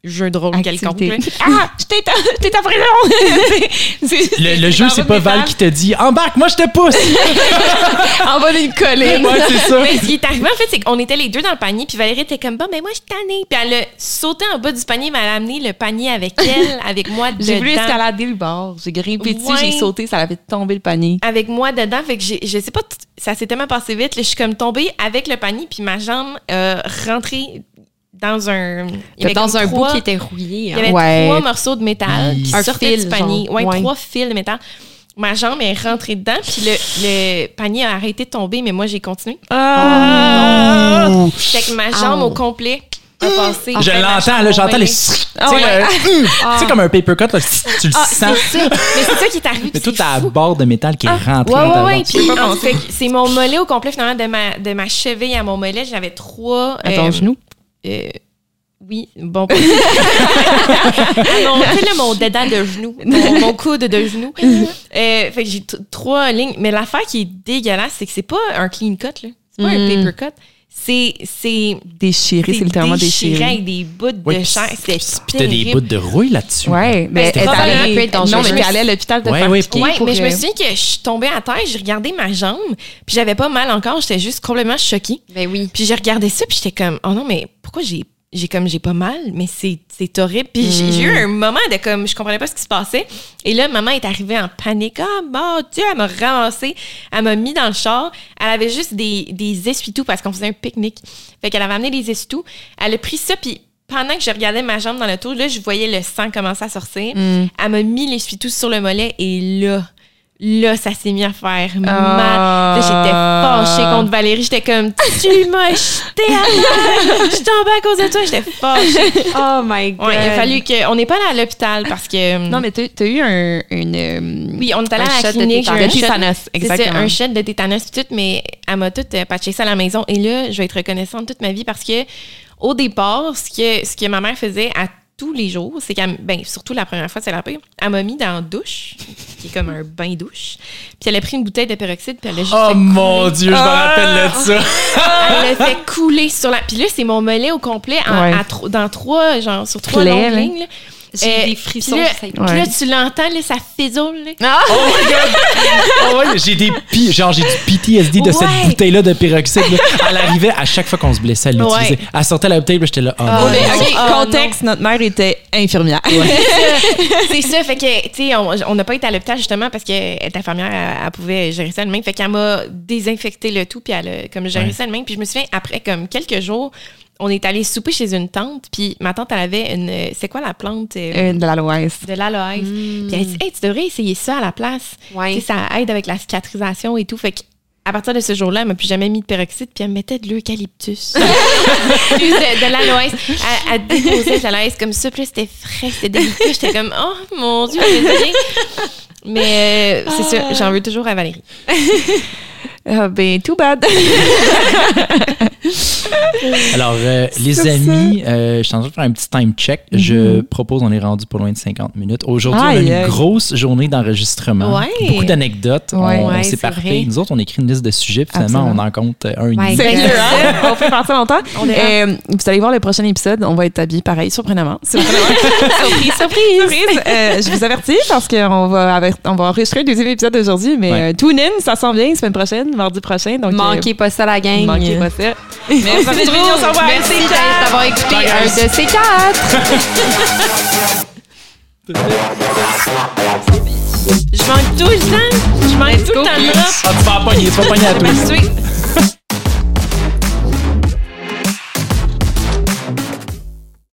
S2: jeu de rôle quelconque.
S3: Ah, je t'ai. C'est-
S1: Le, le jeu, c'est pas Val qui te dit embarque, moi je te pousse.
S3: en bas d'une colline.
S1: Ouais, c'est ça.
S2: Mais ce qui est arrivé, en fait, c'est qu'on était les deux dans le panier, puis Valérie était comme, bon, mais moi, je suis tannée. Puis elle a sauté en bas du panier, mais elle a amené le panier avec elle, avec moi dedans.
S3: J'ai voulu escalader le bord. J'ai grimpé dessus,
S2: Ouais.
S3: j'ai sauté, ça a fait tomber le panier.
S2: Avec moi dedans, fait que j'ai- je sais pas, ça s'est tellement passé vite. là, je suis comme tombée avec le panier, puis ma jambe a rentré dans un. il y avait
S4: Dans
S2: comme
S4: un
S2: trois-
S4: bout qui était rouillé.
S2: Il y
S4: hein.
S2: avait
S3: Ouais.
S2: trois morceaux de métal qui
S4: Un
S2: sortaient
S4: fil,
S2: du panier. Ouais,
S4: Ouais.
S2: trois fils de métal. Ma jambe est rentrée dedans, puis le, le panier a arrêté de tomber, mais moi, j'ai continué.
S3: Ah!
S2: Fait que ma jambe au complet a passé.
S1: Je
S2: Ben, ma
S1: l'entends, là, j'entends les. Tu sais, le- tu sais, comme un paper cut, là, tu le
S2: Ah,
S1: sens.
S2: Mais c'est ça qui est arrivé.
S1: Mais
S2: puis
S1: tout
S2: c'est
S1: à
S2: fou.
S1: bord de métal qui est rentré.
S2: Ouais, ouais,
S1: ta
S2: ouais. c'est mon mollet au complet, finalement, de ma, de ma cheville à mon mollet. J'avais trois.
S3: À ton
S2: euh,
S3: genou?
S2: Euh, oui, bon. À mon, tu sais, mon dédale de genou, mon, mon coude de genou. Euh, fait que j'ai trois lignes. Mais l'affaire qui est dégueulasse, c'est que c'est pas un clean cut, là. C'est pas un
S3: Mm.
S2: paper cut. C'est. C'est.
S3: Déchiré, c'est littéralement déchiré.
S2: avec des bouts
S1: Oui,
S2: de chair.
S1: puis t'as des bouts de rouille là-dessus.
S3: Ouais, mais
S2: c'était
S3: elle allée-
S2: peut être dangereux.
S3: Non, mais t'es allée à l'hôpital de
S1: Ouais,
S3: faire
S1: ouais,
S3: piquer
S2: Ouais,
S3: pour,
S2: mais je me souviens que je suis tombée à terre, j'ai regardé ma jambe, puis j'avais pas mal encore, j'étais juste complètement choquée.
S4: Ben oui.
S2: Puis j'ai regardé ça, puis j'étais comme, oh non, mais pourquoi j'ai j'ai comme j'ai pas mal, mais c'est c'est horrible. Puis j'ai j'ai eu un moment de comme je comprenais pas ce qui se passait. Et là, maman est arrivée en panique. Ah mon Dieu, elle m'a ramassé, elle m'a mis dans le char. Elle avait juste des des essuie-tout parce qu'on faisait un pique-nique. Fait qu'elle avait amené des essuie-tout. Elle a pris ça, puis pendant que je regardais ma jambe dans le tour, là, je voyais le sang commencer à sortir. Elle m'a mis l'essuie-tout sur le mollet et là, Là, ça s'est mis à faire mal.
S3: Ah.
S2: J'étais fâchée contre Valérie. J'étais comme, tu m'as jeté à. Je tombée à cause de toi. J'étais fâchée.
S4: Oh my God.
S2: Ouais, il a fallu qu'on n'est pas allé à l'hôpital parce que.
S3: Non, mais t'as t'as eu un, une. euh,
S2: Oui, on est allé
S4: Un
S2: à la clinique.
S3: de
S2: un
S3: tétanos,
S2: C'est ça,
S3: exactement.
S2: un shot de tétanos tout, mais elle m'a tout euh, patché ça à la maison. Et là, je vais être reconnaissante toute ma vie parce que au départ, ce que, ce que ma mère faisait à tous les jours, c'est qu'elle, ben, surtout la première fois, c'est la pire, elle m'a mis dans la douche, qui est comme un bain douche, puis elle a pris une bouteille de peroxyde, puis elle a juste
S1: Oh
S2: fait
S1: mon
S2: couler.
S1: Dieu, je me rappelle de ça.
S2: Elle l'a fait couler sur la... Puis là, c'est mon mollet au complet, en-
S3: Ouais.
S2: à tro- dans trois, genre, sur trois longues lignes. là.
S4: J'ai
S2: Euh,
S4: des frissons.
S2: Puis là, puis là,
S3: Ouais.
S2: tu l'entends, là, ça fizzole. là.
S1: Oh my god! Oh ouais, j'ai des pi- genre j'ai du PTSD de
S2: Ouais.
S1: cette bouteille-là de peroxyde. là. Elle arrivait à chaque fois qu'on se blessait, elle l'utilisait.
S2: Ouais.
S1: Elle sortait la bouteille, j'étais là. Oh,
S2: Ah,
S3: mais,
S2: non.
S3: OK,
S2: Ah,
S3: contexte, notre mère était infirmière.
S2: c'est ça, fait que, tu sais, on n'a pas été à l'hôpital justement parce que elle était infirmière, elle, elle pouvait gérer ça elle-même. Fait qu'elle m'a désinfecté le tout, puis elle a comme géré
S1: Ouais.
S2: ça elle-même. Puis je me souviens, après comme quelques jours, on est allé souper chez une tante, puis ma tante, elle avait une. C'est quoi la plante? euh,
S3: Euh, de l'aloès.
S2: de l'aloès. Puis elle dit, hey, tu devrais essayer ça à la place.
S4: Ouais.
S2: Tu sais, ça aide avec la cicatrisation et tout. Fait que, à partir de ce jour-là, elle m'a plus jamais mis de peroxyde, puis elle me mettait de l'eucalyptus. De, de l'aloès. Elle, elle déposait de l'aloès comme ça, puis là, c'était frais, c'était délicat. J'étais comme, oh mon Dieu, désolée. Mais euh, c'est ça, j'en veux toujours à Valérie.
S3: Ah, ben, too bad.
S1: Alors, euh, les amis, euh, je suis en train de faire un petit time check. Je propose, on est rendu pas loin de 50 minutes. Aujourd'hui, on a une grosse journée d'enregistrement.
S2: Ouais.
S1: Beaucoup d'anecdotes.
S3: Ouais.
S1: on
S2: Ouais,
S1: on
S2: c'est
S1: s'éparpille.
S2: vrai.
S1: Nous autres, on écrit une liste de sujets, puis finalement,
S3: Absolument.
S1: on en compte un et.
S3: Sérieux, hein? On fait partir longtemps.
S2: On.
S3: Euh, vous allez voir le prochain épisode. On va être habillés pareil, surprenamment. Surprenamment.
S2: surprise, surprise.
S3: Surprise. Euh, je vous avertis parce qu'on va, on va enregistrer le deuxième épisode aujourd'hui, mais
S1: Ouais.
S3: euh, tune in, ça s'en vient, semaine prochaine, mardi prochain. Donc,
S4: Manquez pas ça, la
S3: euh,
S4: gang.
S3: manquez pas ça. Merci, on se revoit.
S4: Merci d'avoir écouté
S1: Bye,
S4: un
S1: guys.
S4: de ces quatre.
S2: Je manque tout le temps. Je manque tout le temps de drop.
S1: Ah, tu vas pas pogner, tu vas pogner à tous.
S2: Merci.